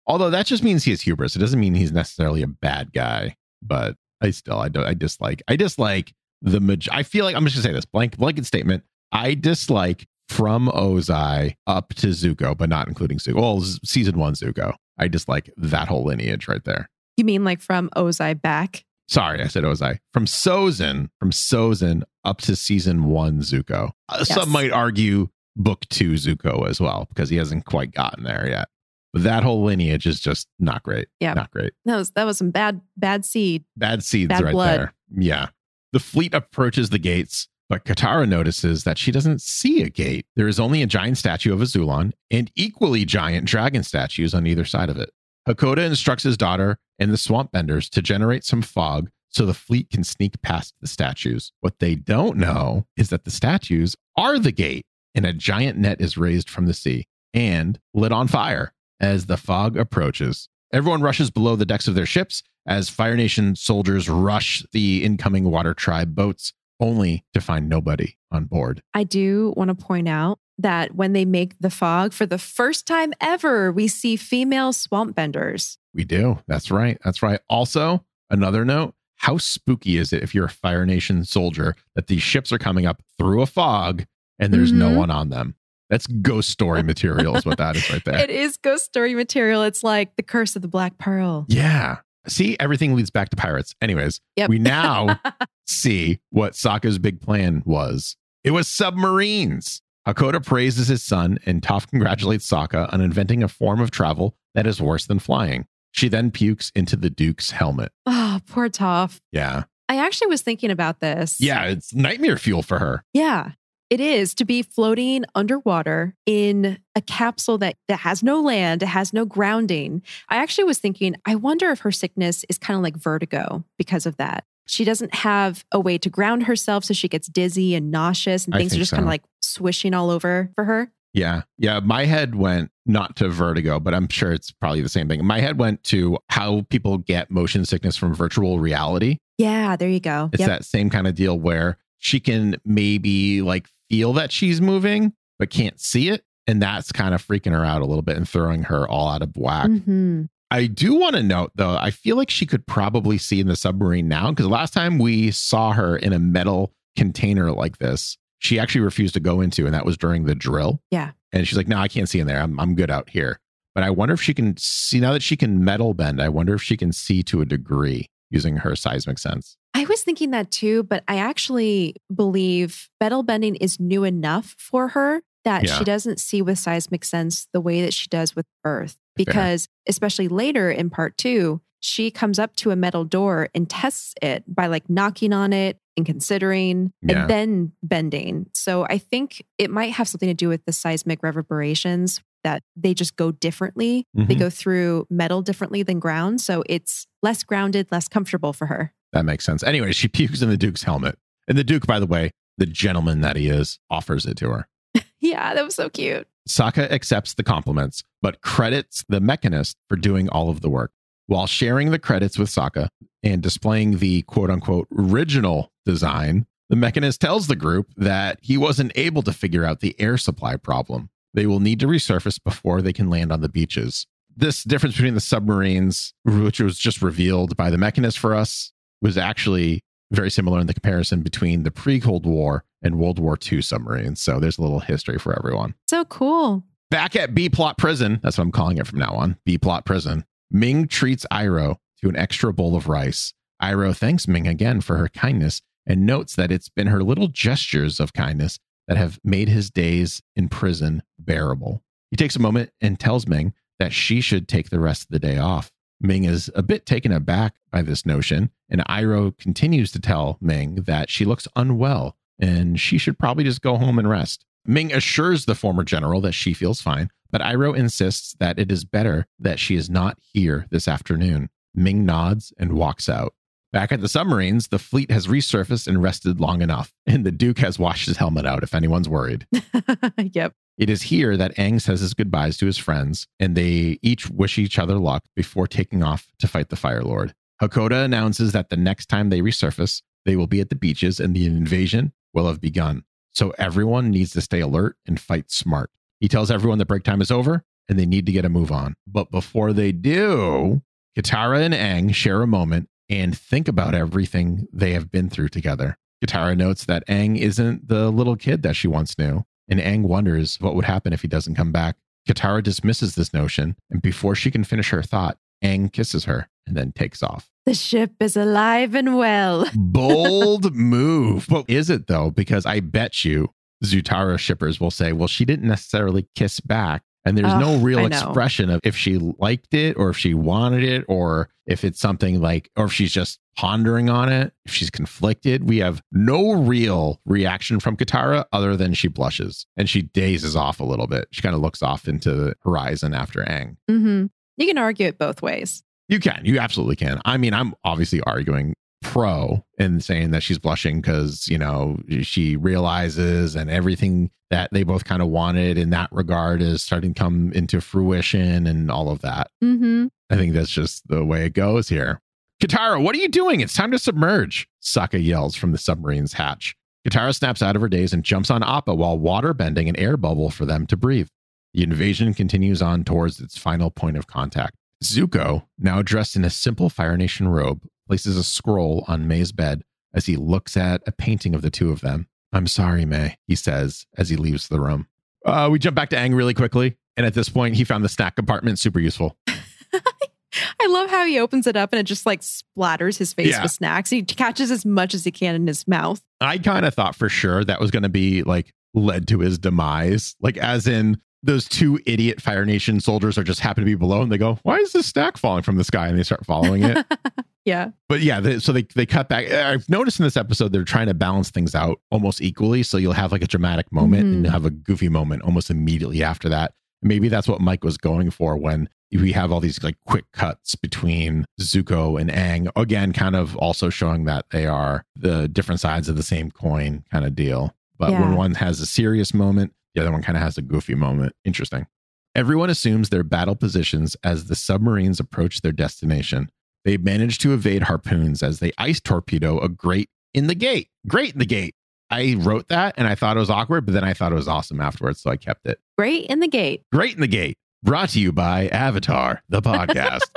Although that just means he is hubris. It doesn't mean he's necessarily a bad guy. But I still I don't I dislike I dislike the maj- I feel like I'm just gonna say this blank blanket statement. I dislike from Ozai up to Zuko, but not including Zuko. Well, season one Zuko. I dislike that whole lineage right there. You mean like from Ozai back? Sorry, I said Ozai. From Sozin, from Sozin up to season one Zuko. Uh, Yes. Some might argue book two Zuko as well, because he hasn't quite gotten there yet. But that whole lineage is just not great. Yeah. Not great. That was that was some bad bad seed. Bad seeds Bad right blood. there. Yeah. The fleet approaches the gates, but Katara notices that she doesn't see a gate. There is only a giant statue of Azulon and equally giant dragon statues on either side of it. Hakoda instructs his daughter and the swamp benders to generate some fog so the fleet can sneak past the statues. What they don't know is that the statues are the gate, and a giant net is raised from the sea and lit on fire as the fog approaches. Everyone rushes below the decks of their ships as Fire Nation soldiers rush the incoming Water Tribe boats, only to find nobody on board. I do want to point out that when they make the fog for the first time ever, we see female swamp benders. We do. That's right. That's right. Also, another note how spooky is it if you're a Fire Nation soldier that these ships are coming up through a fog and there's no Mhm. one on them? That's ghost story material, is what that is right there. It is ghost story material. It's like the curse of the Black Pearl. Yeah. See, everything leads back to pirates. Anyways, Yep. we now see what Sokka's big plan was. It was submarines. Hakoda praises his son, and Toph congratulates Sokka on inventing a form of travel that is worse than flying. She then pukes into the Duke's helmet. oh, poor Toph. Yeah. I actually was thinking about this. Yeah, it's nightmare fuel for her. Yeah. It is to be floating underwater in a capsule that, that has no land, it has no grounding. I actually was thinking, I wonder if her sickness is kind of like vertigo because of that. She doesn't have a way to ground herself, so she gets dizzy and nauseous, and things are just kind of like swishing all over for her. Yeah. Yeah. My head went not to vertigo, but I'm sure it's probably the same thing. My head went to how people get motion sickness from virtual reality. Yeah, there you go. It's Yep. that same kind of deal where she can maybe like feel that she's moving, but can't see it. And that's kind of freaking her out a little bit and throwing her all out of whack. Mhm. I do want to note, though, I feel like she could probably see in the submarine now because last time we saw her in a metal container like this, she actually refused to go into, and that was during the drill. Yeah. And she's like, no, I can't see in there. I'm, I'm good out here. But I wonder if she can see now that she can metal bend. I wonder if she can see to a degree using her seismic sense. I was thinking that too, but I actually believe metal bending is new enough for her that Yeah. she doesn't see with seismic sense the way that she does with Earth. Because, especially later in part two, she comes up to a metal door and tests it by like knocking on it and considering Yeah. and then bending. So I think it might have something to do with the seismic reverberations that they just go differently. They Mhm. go through metal differently than ground. So it's less grounded, less comfortable for her. That makes sense. Anyway, she pukes in the Duke's helmet. And the Duke, by the way, the gentleman that he is, offers it to her. Yeah, that was so cute. Sokka accepts the compliments, but credits the mechanist for doing all of the work. While sharing the credits with Sokka and displaying the quote unquote original design, the mechanist tells the group that he wasn't able to figure out the air supply problem. They will need to resurface before they can land on the beaches. This difference between the submarines, which was just revealed by the mechanist for us, was actually very similar in the comparison between the pre Cold War and World War II submarines. So there's a little history for everyone. So cool. Back at B plot prison, that's what I'm calling it from now on. B plot prison. Ming treats Iroh to an extra bowl of rice. Iroh thanks Ming again for her kindness and notes that it's been her little gestures of kindness that have made his days in prison bearable. He takes a moment and tells Ming that she should take the rest of the day off. Ming is a bit taken aback by this notion, and Iroh continues to tell Ming that she looks unwell and she should probably just go home and rest. Ming assures the former general that she feels fine, but Iroh insists that it is better that she is not here this afternoon. Ming nods and walks out. Back at the submarines, the fleet has resurfaced and rested long enough, and the Duke has washed his helmet out if anyone's worried. yep. It is here that Aang says his goodbyes to his friends, and they each wish each other luck before taking off to fight the Fire Lord. Hakoda announces that the next time they resurface, they will be at the beaches and the invasion will have begun. So everyone needs to stay alert and fight smart. He tells everyone that break time is over and they need to get a move on. But before they do, Katara and Aang share a moment and think about everything they have been through together. Katara notes that Aang isn't the little kid that she once knew, and Aang wonders what would happen if he doesn't come back. Katara dismisses this notion, and before she can finish her thought, Aang kisses her and then takes off. The ship is alive and well. Bold move. But is it though? Because I bet you Zutara shippers will say, well, she didn't necessarily kiss back. And there's no real expression of if she liked it or if she wanted it or if it's something like, or if she's just pondering on it, if she's conflicted. We have no real reaction from Katara other than she blushes and she dazes off a little bit. She kind of looks off into the horizon after Aang. hmm You can argue it both ways. You can. You absolutely can. I mean, I'm obviously arguing pro and saying that she's blushing because, you know, she realizes and everything that they both kind of wanted in that regard is starting to come into fruition and all of that. hmm I think that's just the way it goes here. Katara, what are you doing? It's time to submerge. Sokka yells from the submarine's hatch. Katara snaps out of her daze and jumps on Appa while water bending an air bubble for them to breathe. The invasion continues on towards its final point of contact. Zuko, now dressed in a simple Fire Nation robe, places a scroll on Mai's bed as he looks at a painting of the two of them. I'm sorry, May, he says as he leaves the room. Uh, we jump back to Aang really quickly. And at this point, he found the snack compartment super useful. I love how he opens it up and it just like splatters his face Yeah. with snacks. He catches as much as he can in his mouth. I kind of thought for sure that was going to be like led to his demise. Like, as in, those two idiot Fire Nation soldiers are just happen to be below and they go, Why is this stack falling from the sky? And they start following it. yeah. but yeah, they, so they, they cut back. I've noticed in this episode, they're trying to balance things out almost equally. So you'll have like a dramatic moment and Mhm. you'll have a goofy moment almost immediately after that. Maybe that's what Mike was going for when we have all these like quick cuts between Zuko and Aang. Again, kind of also showing that they are the different sides of the same coin kind of deal. But Yeah. when one has a serious moment, the other one kind of has a goofy moment. Interesting. Everyone assumes their battle positions as the submarines approach their destination. They manage to evade harpoons as they ice torpedo a grate in the gate. Great in the gate. I wrote that and I thought it was awkward, but then I thought it was awesome afterwards. So I kept it. Great in the gate. Great in the Gate, brought to you by Avatar, the podcast.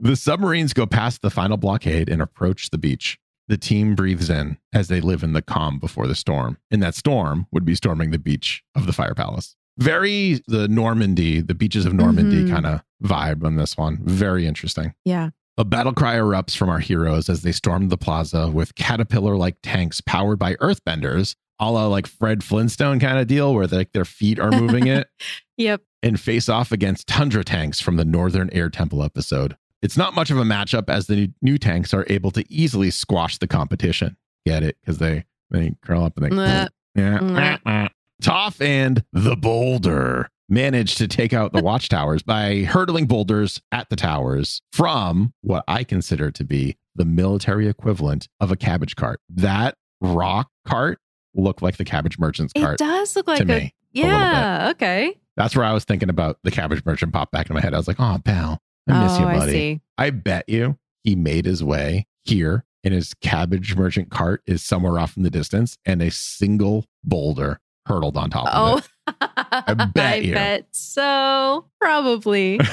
the submarines go past the final blockade and approach the beach. The team breathes in as they live in the calm before the storm. And that storm would be storming the beach of the Fire Palace. Very the Normandy, the beaches of Normandy Mhm. kind of vibe on this one. Very interesting. Yeah. A battle cry erupts from our heroes as they storm the plaza with caterpillar like tanks powered by earthbenders, a la like Fred Flintstone kind of deal where like their feet are moving it, Yep. and face off against tundra tanks from the Northern Air Temple episode. It's not much of a matchup as the new, tanks are able to easily squash the competition. Get it? Because they they curl up and they yeah. Toph and the Boulder managed to take out the watchtowers by hurtling boulders at the towers from what I consider to be the military equivalent of a cabbage cart. That rock cart looked like the cabbage merchant's It cart It does look to like a me. yeah. Okay. That's where I was thinking about the cabbage merchant pop back in my head. I was like, oh, pal, I miss oh, you, I buddy. see. I bet you he made his way here and his cabbage merchant cart is somewhere off in the distance and a single boulder hurtled on top Oh, of I bet you. bet so. Probably.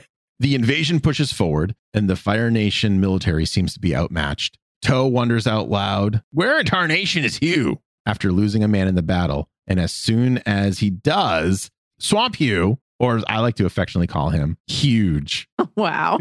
the invasion pushes forward and the Fire Nation military seems to be outmatched. Tho wonders out loud, Where in tarnation is Huu? After losing a man in the battle. And as soon as he does, Swamp Huu, or as I like to affectionately call him, Huge, wow.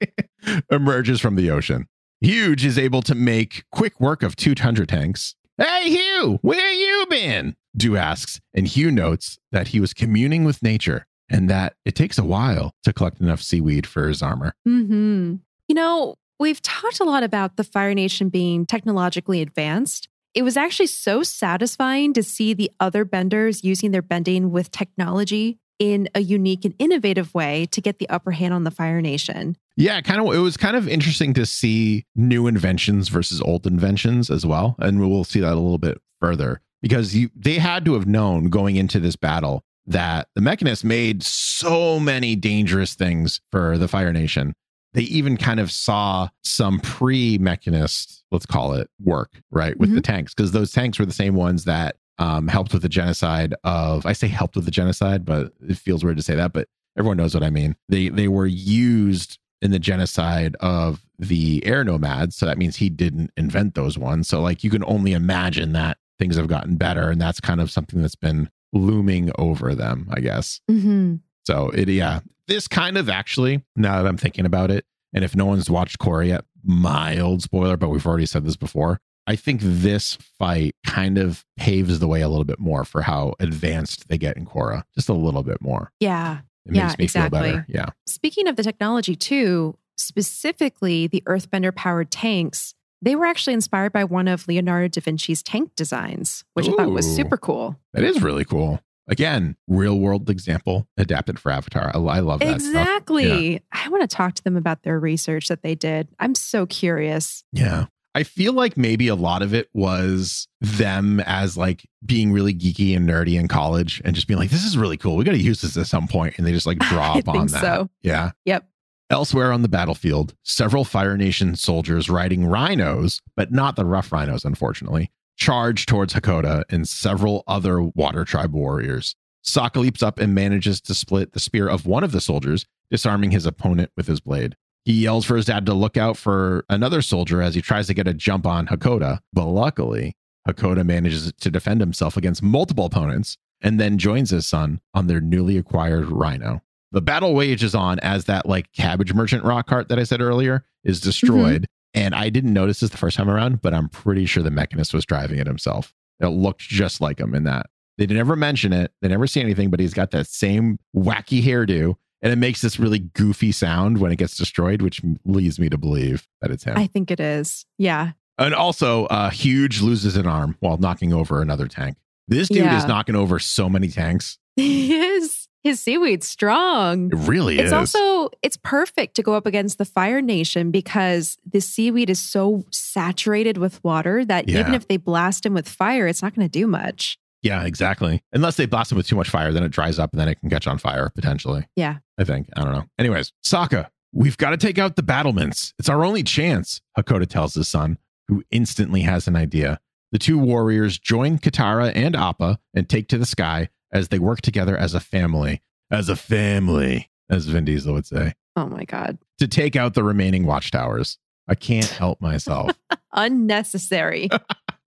emerges from the ocean. Huge is able to make quick work of two tundra tanks. Hey, Huu, where you been? Due asks, and Huu notes that he was communing with nature and that it takes a while to collect enough seaweed for his armor. hmm You know, we've talked a lot about the Fire Nation being technologically advanced. It was actually so satisfying to see the other benders using their bending with technology in a unique and innovative way to get the upper hand on the Fire Nation. Yeah, kind of. It was kind of interesting to see new inventions versus old inventions as well, and we'll see that a little bit further because you, they had to have known going into this battle that the Mechanists made so many dangerous things for the Fire Nation. They even kind of saw some pre-Mechanist, let's call it, work right with the mm-hmm. tanks because those tanks were the same ones that um, helped with the genocide of. I say helped with the genocide, but it feels weird to say that, but everyone knows what I mean. They they were used in the genocide of the air nomads. So that means he didn't invent those ones. So like you can only imagine that things have gotten better. And that's kind of something that's been looming over them, I guess. Mm-hmm. So it yeah. This kind of actually, now that I'm thinking about it, and if no one's watched Korra yet, mild spoiler, but we've already said this before. I think this fight kind of paves the way a little bit more for how advanced they get in Korra. Just a little bit more. Yeah. It Yeah, makes me exactly. feel better. Yeah. Speaking of the technology, too, specifically the Earthbender powered tanks, they were actually inspired by one of Leonardo da Vinci's tank designs, which I thought was super cool. That is really cool. Again, real world example adapted for Avatar. I, I love that stuff. Exactly. I want to talk to them about their research that they did. I'm so curious. Yeah. I feel like maybe a lot of it was them as like being really geeky and nerdy in college and just being like, this is really cool. We got to use this at some point. And they just like up on that. so. Yeah. Yep. Elsewhere on the battlefield, several Fire Nation soldiers riding rhinos, but not the rough rhinos, unfortunately, charge towards Hakoda and several other Water Tribe warriors. Sokka leaps up and manages to split the spear of one of the soldiers, disarming his opponent with his blade. He yells for his dad to look out for another soldier as he tries to get a jump on Hakoda, but luckily, Hakoda manages to defend himself against multiple opponents and then joins his son on their newly acquired rhino. The battle wages on as that like cabbage merchant rock cart that I said earlier is mm-hmm. destroyed. And I didn't notice this the first time around, but I'm pretty sure the mechanist was driving it himself. It looked just like him in that. They never mention it. They never see anything, but he's got that same wacky hairdo. And it makes this really goofy sound when it gets destroyed, which leads me to believe that it's him. I think it is. Yeah. and also, uh, Huge loses an arm while knocking over another tank. This dude Yeah. is knocking over so many tanks. His his seaweed's strong. It really It's is. also it's perfect to go up against the Fire Nation because the seaweed is so saturated with water that Yeah. even if they blast him with fire, it's not going to do much. Yeah, exactly. Unless they blast it with too much fire, then it dries up and then it can catch on fire potentially. Yeah. I think. I don't know. Anyways, Sokka, we've got to take out the battlements. It's our only chance, Hakoda tells his son, who instantly has an idea. The two warriors join Katara and Appa and take to the sky as they work together as a family. As a family, as Vin Diesel would say, Oh my god. to take out the remaining watchtowers. I can't help myself. Unnecessary.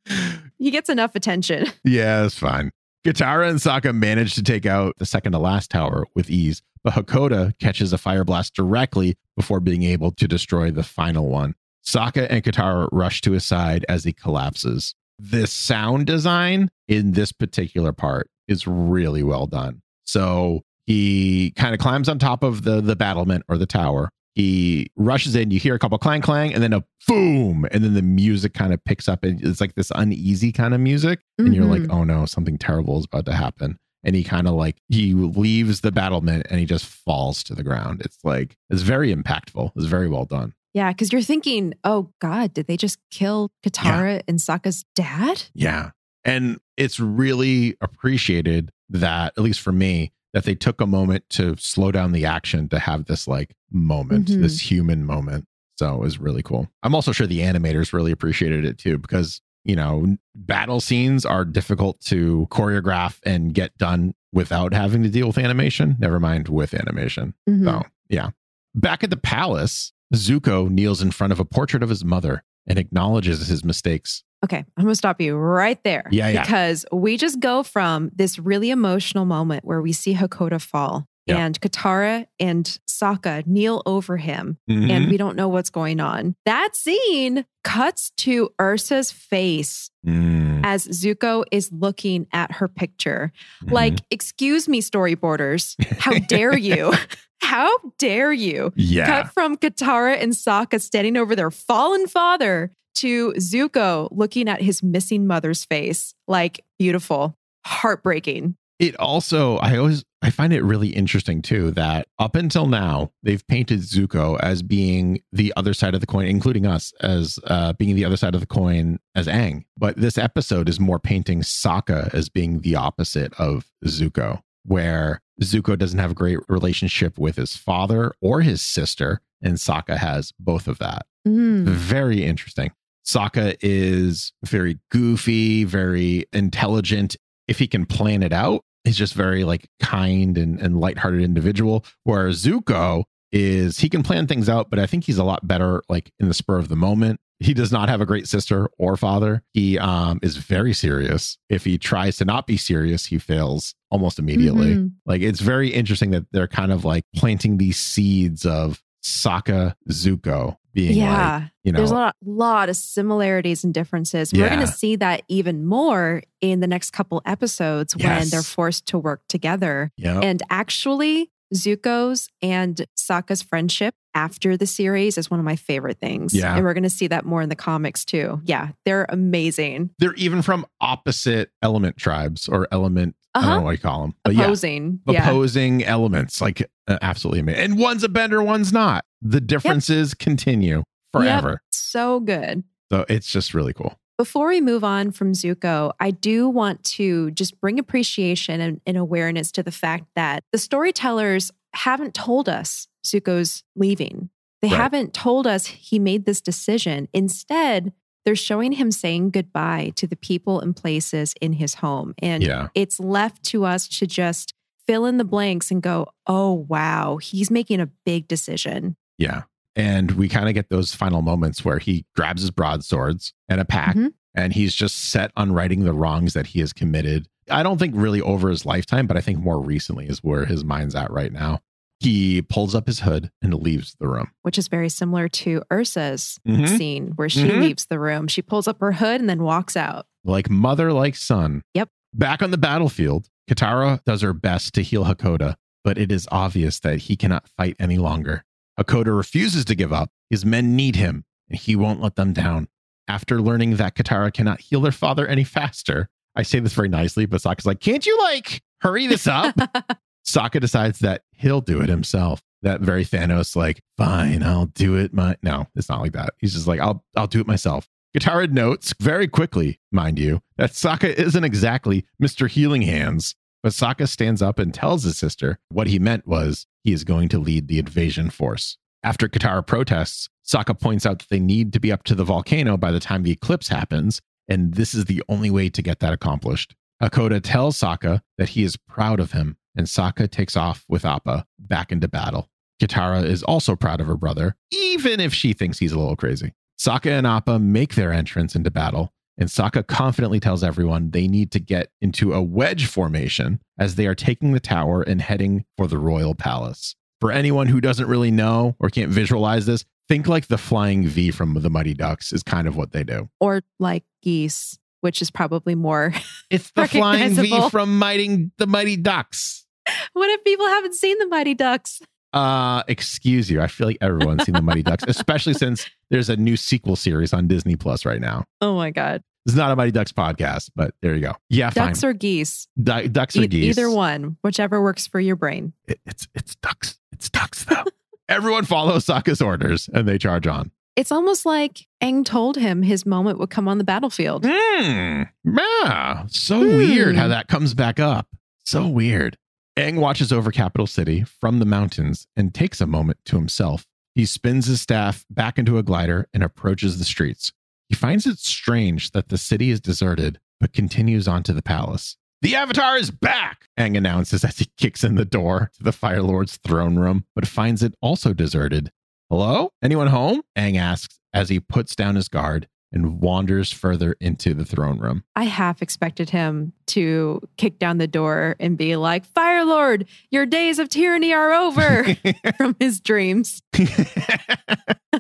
he gets enough attention. Yeah, it's fine. Katara and Sokka manage to take out the second to last tower with ease, but Hakoda catches a fire blast directly before being able to destroy the final one. Sokka and Katara rush to his side as he collapses. The sound design in this particular part is really well done. So he kind of climbs on top of the the battlement or the tower. He rushes in. You hear a couple clang clang, and then a boom, and then the music kind of picks up, and it's like this uneasy kind of music, and you're like, Mhm. oh no, something terrible is about to happen. And he kind of like he leaves the battlement and he just falls to the ground. It's like it's very impactful. It's very well done. Yeah, because you're thinking, oh God, did they just kill Katara and Sokka's dad? Yeah. And it's really appreciated that, at least for me, that they took a moment to slow down the action to have this like moment, Mhm. this human moment. So it was really cool. I'm also sure the animators really appreciated it too, because, you know, battle scenes are difficult to choreograph and get done without having to deal with animation, never mind with animation. Mhm. So, yeah. Back at the palace, Zuko kneels in front of a portrait of his mother and acknowledges his mistakes. Okay, I'm gonna stop you right there. Yeah, yeah. Because we just go from this really emotional moment where we see Hakoda fall Yeah. and Katara and Sokka kneel over him Mm-hmm. and we don't know what's going on. That scene cuts to Ursa's face Mm, as Zuko is looking at her picture. mhm. Like, excuse me, storyboarders. How dare you? How dare you? yeah. Cut from Katara and Sokka standing over their fallen father to Zuko looking at his missing mother's face. Like, beautiful, heartbreaking. It also, I always, I find it really interesting too that up until now, they've painted Zuko as being the other side of the coin, including us as uh, being the other side of the coin as Aang. But this episode is more painting Sokka as being the opposite of Zuko, where Zuko doesn't have a great relationship with his father or his sister, and Sokka has both of that. Mm. Very interesting. Sokka is very goofy, very intelligent. If he can plan it out, he's just very like kind and, and lighthearted individual. Whereas Zuko is he can plan things out, but I think he's a lot better like in the spur of the moment. He does not have a great sister or father. He um is very serious. If he tries to not be serious, he fails almost immediately. Mhm. Like it's very interesting that they're kind of like planting these seeds of Sokka Zuko being like, Yeah. you know, There's a lot, lot of similarities and differences. We're going to see that even more in the next couple episodes when they're forced to work together. yeah, And actually, Zuko's and Sokka's friendship after the series is one of my favorite things. Yeah. And we're going to see that more in the comics too. Yeah, they're amazing. they're even from opposite element tribes or element. I don't Uh-huh. know what you call them, but yeah, Opposing. Yeah. opposing elements. Like uh, absolutely amazing. And one's a bender, one's not. The differences continue forever. Yep. So good. So it's just really cool. Before we move on from Zuko, I do want to just bring appreciation and, and awareness to the fact that the storytellers haven't told us Zuko's leaving. They Right. haven't told us he made this decision. Instead, they're showing him saying goodbye to the people and places in his home. And Yeah. it's left to us to just fill in the blanks and go, oh, wow, he's making a big decision. Yeah. And we kind of get those final moments where he grabs his broadswords and a pack Mhm. and he's just set on righting the wrongs that he has committed. I don't think really over his lifetime, but I think more recently is where his mind's at right now. He pulls up his hood and leaves the room. Which is very similar to Ursa's Mhm. scene where she Mhm. leaves the room. She pulls up her hood and then walks out. Like mother, like son. Yep. Back on the battlefield, Katara does her best to heal Hakoda, but it is obvious that he cannot fight any longer. Hakoda refuses to give up. His men need him, and he won't let them down. After learning that Katara cannot heal their father any faster, I say this very nicely, but Sokka's like, can't you like hurry this up? Sokka decides that he'll do it himself. That very Thanos, like, fine, I'll do it. My no, it's not like that. He's just like, I'll I'll do it myself. Katara notes very quickly, mind you, that Sokka isn't exactly Mr. Healing Hands. But Sokka stands up and tells his sister what he meant was he is going to lead the invasion force. After Katara protests, Sokka points out that they need to be up to the volcano by the time the eclipse happens, and this is the only way to get that accomplished. Hakoda tells Sokka that he is proud of him, and Sokka takes off with Appa back into battle. Katara is also proud of her brother, even if she thinks he's a little crazy. Sokka and Appa make their entrance into battle, and Sokka confidently tells everyone they need to get into a wedge formation as they are taking the tower and heading for the royal palace. For anyone who doesn't really know or can't visualize this, think like the flying V from the Mighty Ducks is kind of what they do. Or like geese, which is probably more. It's the flying V from Mighty the Mighty Ducks. What if people haven't seen the Mighty Ducks? Uh, excuse you. I feel like everyone's seen the Mighty Ducks, especially since there's a new sequel series on Disney Plus right now. Oh my God. It's not a Mighty Ducks podcast, but there you go. Yeah, Ducks fine. or geese? Du- ducks or E- geese. Either one, whichever works for your brain. It- it's it's ducks. It's ducks though. Everyone follows Sokka's orders and they charge on. It's almost like Aang told him his moment would come on the battlefield. Hmm. Yeah. So Hmm. weird how that comes back up. So weird. Aang watches over Capital City from the mountains and takes a moment to himself. He spins his staff back into a glider and approaches the streets. He finds it strange that the city is deserted, but continues on to the palace. The Avatar is back, Aang announces as he kicks in the door to the Fire Lord's throne room, but finds it also deserted. Hello? Anyone home? Aang asks as he puts down his guard and wanders further into the throne room. I half expected him to kick down the door and be like, Fire Lord, your days of tyranny are over from his dreams.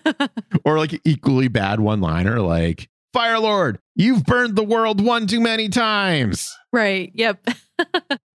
or like equally bad one liner like, Fire Lord, you've burned the world one too many times. Right. Yep.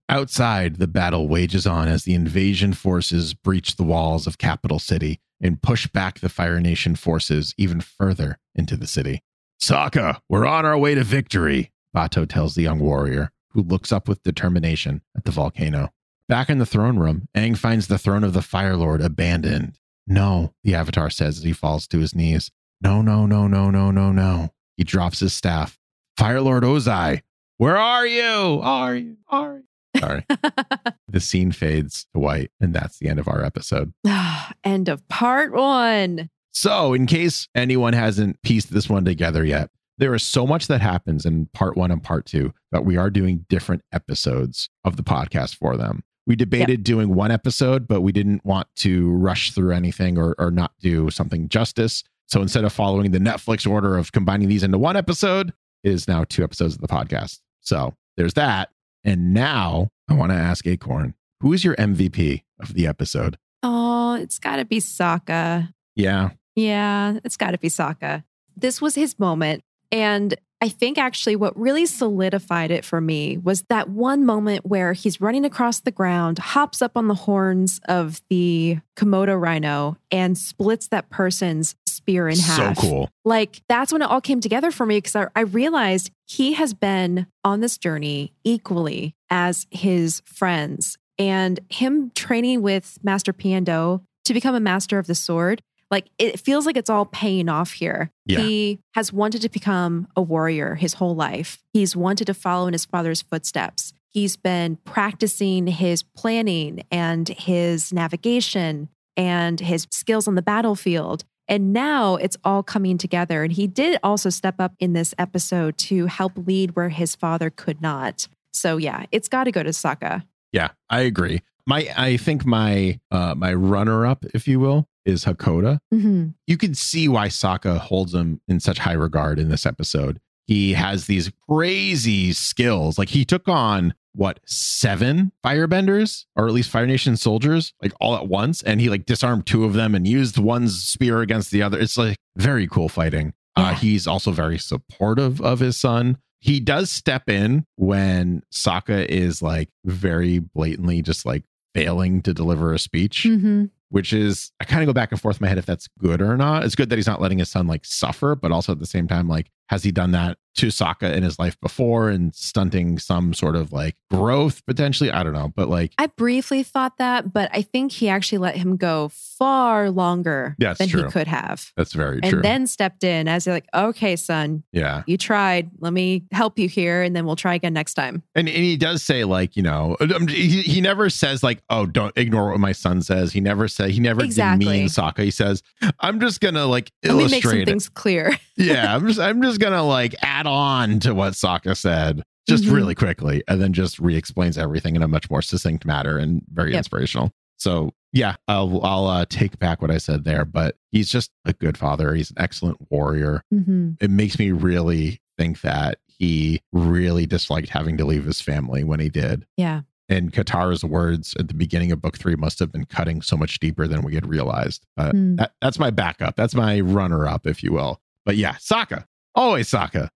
Outside, the battle wages on as the invasion forces breach the walls of Capital City and push back the Fire Nation forces even further into the city. Sokka, we're on our way to victory, Bato tells the young warrior, who looks up with determination at the volcano. Back in the throne room, Aang finds the throne of the Fire Lord abandoned. No, the Avatar says as he falls to his knees. No, no, no, no, no, no, no. He drops his staff. Fire Lord Ozai, where are you? Are you? Are you? Sorry. the scene fades to white, and that's the end of our episode. End of part one. So, in case anyone hasn't pieced this one together yet, there is so much that happens in part one and part two that we are doing different episodes of the podcast for them. We debated doing one episode, but we didn't want to rush through anything or, or not do something justice. So instead of following the Netflix order of combining these into one episode, it is now two episodes of the podcast. So there's that. And now I want to ask Acorn, who is your MVP of the episode? Oh, it's got to be Sokka. Yeah. Yeah, it's got to be Sokka. This was his moment. And I think actually what really solidified it for me was that one moment where he's running across the ground, hops up on the horns of the Komodo rhino, and splits that person's spear in half. So cool. Like that's when it all came together for me because I, I realized he has been on this journey equally as his friends and him training with Master Piandao to become a master of the sword. Like it feels like it's all paying off here. Yeah. He has wanted to become a warrior his whole life. He's wanted to follow in his father's footsteps. He's been practicing his planning and his navigation and his skills on the battlefield. And now it's all coming together. And he did also step up in this episode to help lead where his father could not. So yeah, it's got to go to Sokka. Yeah, I agree. My I think my uh my runner up, if you will, is Hakoda. Mm-hmm. You can see why Sokka holds him in such high regard in this episode. He has these crazy skills. Like he took on what seven firebenders or at least Fire Nation soldiers like all at once, and he like disarmed two of them and used one's spear against the other. It's like very cool fighting. Uh, he's also very supportive of his son. He does step in when Sokka is like very blatantly just like failing to deliver a speech Mm-hmm. which is I kind of go back and forth in my head if that's good or not. It's good that he's not letting his son like suffer, but also at the same time, like, has he done that to Sokka in his life before and stunting some sort of like growth potentially? I don't know, but like, I briefly thought that, but I think he actually let him go far longer it's than true. he could have. that's very And true. then stepped in as like, okay, son, yeah. you tried. Let me help you here, and then we'll try again next time. And, and he does say like, you know, um, he, he never says like, oh, don't ignore what my son says. He never said, he never Exactly. demeans Sokka. He says, I'm just going to like Let me make some it. things clear. yeah, I'm just I'm just gonna like add on to what Sokka said just Mhm. really quickly, and then just re-explains everything in a much more succinct manner and very Yep. inspirational. So yeah, I'll I'll uh, take back what I said there, but he's just a good father. He's an excellent warrior. Mm-hmm. It makes me really think that he really disliked having to leave his family when he did. Yeah. and Katara's words at the beginning of book three must have been cutting so much deeper than we had realized. But Hmm. that, that's my backup. That's my runner up, if you will. But yeah, Sokka. Always Sokka.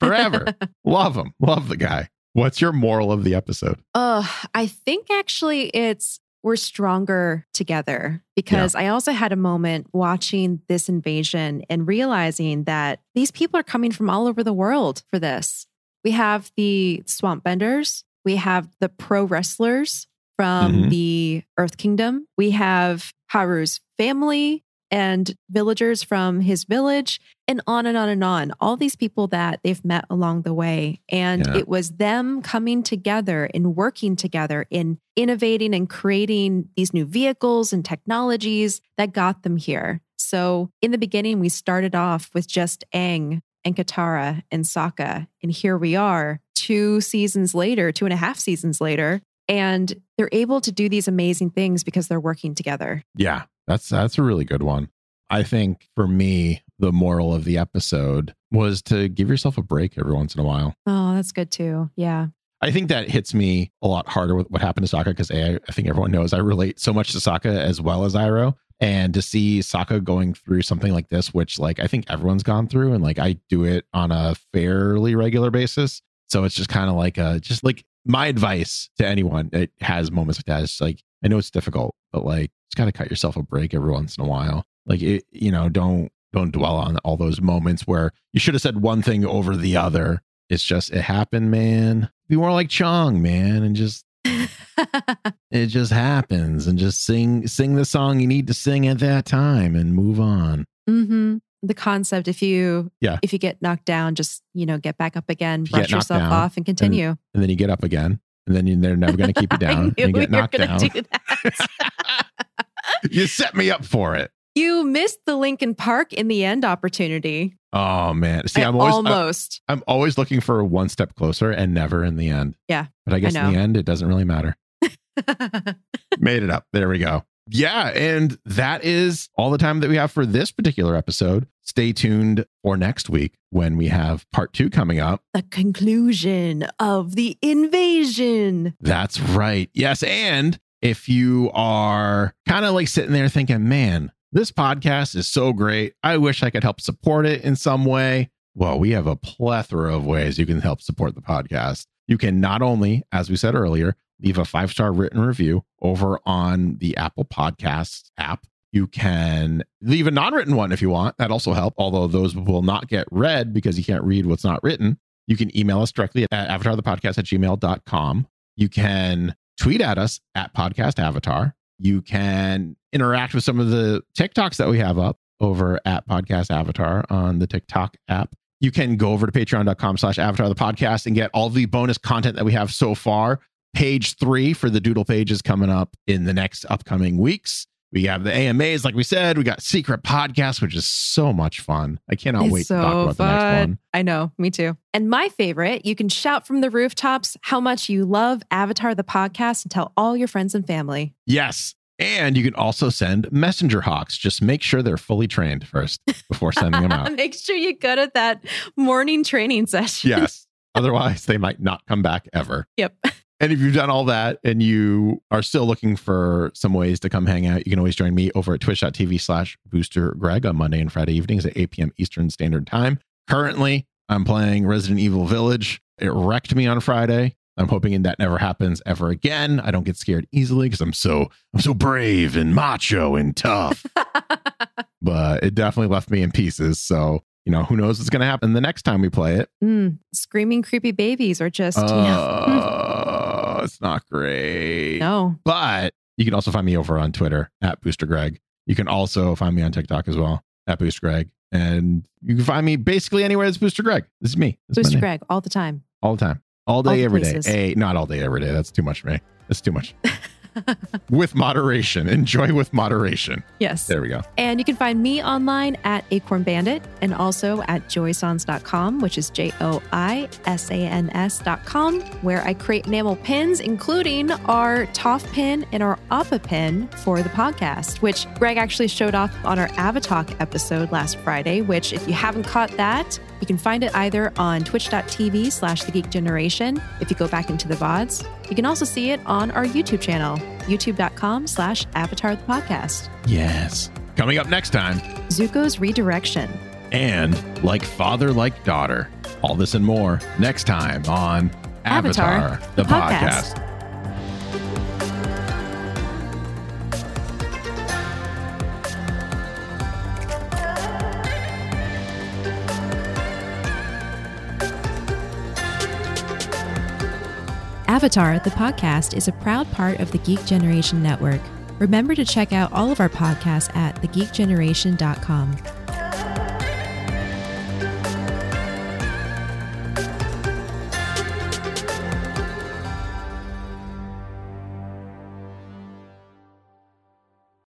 Forever. Love him. Love the guy. What's your moral of the episode? Oh, I think actually it's we're stronger together because I also had a moment watching this invasion and realizing that these people are coming from all over the world for this. We have the swamp benders, we have the pro wrestlers from Mhm. the Earth Kingdom, we have Haru's family and villagers from his village, and on and on and on. All these people that they've met along the way. And Yeah. it was them coming together and working together in innovating and creating these new vehicles and technologies that got them here. So in the beginning, we started off with just Aang and Katara and Sokka. And here we are two seasons later, two and a half seasons later. And they're able to do these amazing things because they're working together. Yeah, that's that's a really good one. I think for me, the moral of the episode was to give yourself a break every once in a while. Oh, that's good too. Yeah. I think that hits me a lot harder with what happened to Sokka because I, I think everyone knows I relate so much to Sokka as well as Iroh. And to see Sokka going through something like this, which like I think everyone's gone through, and like I do it on a fairly regular basis. So it's just kind of like a just like my advice to anyone that has moments like that is like I know it's difficult, but like just gotta cut yourself a break every once in a while. Like it, you know, don't don't dwell on all those moments where you should have said one thing over the other. It's just it happened, man. Be more like Chong, man, and just it just happens and just sing sing the song you need to sing at that time and move on. hmm The concept, if you Yeah. if you get knocked down, just you know get back up again, If you brush yourself down off, and continue. And then you get up again, and then you, they're never going to keep you down. I and you get knocked down. do that. you set me up for it. you missed the Linkin Park in the end opportunity. Oh man. See, I I'm always almost. I'm always looking for one step closer and never in the end. Yeah, But I guess in the end, it doesn't really matter. Made it up. There we go. Yeah. And that is all the time that we have for this particular episode. Stay tuned for next week when we have part two coming up. the conclusion of the invasion. That's right. Yes. And if you are kind of like sitting there thinking, man, this podcast is so great. I wish I could help support it in some way. Well, we have a plethora of ways you can help support the podcast. You can not only, as we said earlier, leave a five star written review over on the Apple Podcasts app. You can leave a non written one if you want. That also help, although those will not get read because you can't read what's not written. You can email us directly at avatarthepodcast at gmail.com. You can tweet at us at podcast avatar. You can interact with some of the TikToks that we have up over at podcast avatar on the TikTok app. You can go over to patreon.com slash avatar the podcast and get all the bonus content that we have so far. Page three for the doodle pages coming up in the next upcoming weeks. We have the AMAs, like we said. We got secret podcasts, which is so much fun. I cannot It's wait to talk about the next one. I know, me too. And my favorite, you can shout from the rooftops how much you love Avatar the podcast and tell all your friends and family. Yes. And you can also send messenger hawks. Just make sure they're fully trained first before sending them out. Make sure you go to that morning training session. yes. Otherwise, they might not come back ever. Yep. And if you've done all that and you are still looking for some ways to come hang out, you can always join me over at twitch.tv slash booster greg on Monday and Friday evenings at 8 p.m. Eastern Standard Time. Currently, I'm playing Resident Evil Village. It wrecked me on Friday. I'm hoping that never happens ever again. I don't get scared easily because I'm so I'm so brave and macho and tough. but it definitely left me in pieces. So, you know, who knows what's gonna happen the next time we play it. Mm, screaming creepy babies or just, you know, Oh, it's not great. no. But you can also find me over on Twitter at Booster Greg. You can also find me on TikTok as well at Booster Greg. And you can find me basically anywhere that's Booster Greg. This is me. This Booster name. Greg all the time. All the time. All All day, the every day. places. Hey, not all day, every day. That's too much for me. That's too much. with moderation. Enjoy with moderation. Yes. There we go. And you can find me online at Acorn Bandit and also at joisans.com, which is J O I S A N S.com, where I create enamel pins, including our Toph pin and our Appa pin for the podcast, which Greg actually showed off on our Avatalk episode last Friday, which if you haven't caught that, you can find it either on twitch.tv slash the geek generation if you go back into the VODs. You can also see it on our YouTube channel, youtube.com slash avatar the podcast. Yes. Coming up next time, Zuko's redirection. and like father, like daughter. All this and more next time on Avatar, Avatar, the, the podcast. podcast. Avatar, the podcast, is a proud part of the Geek Generation Network. Remember to check out all of our podcasts at thegeekgeneration.com.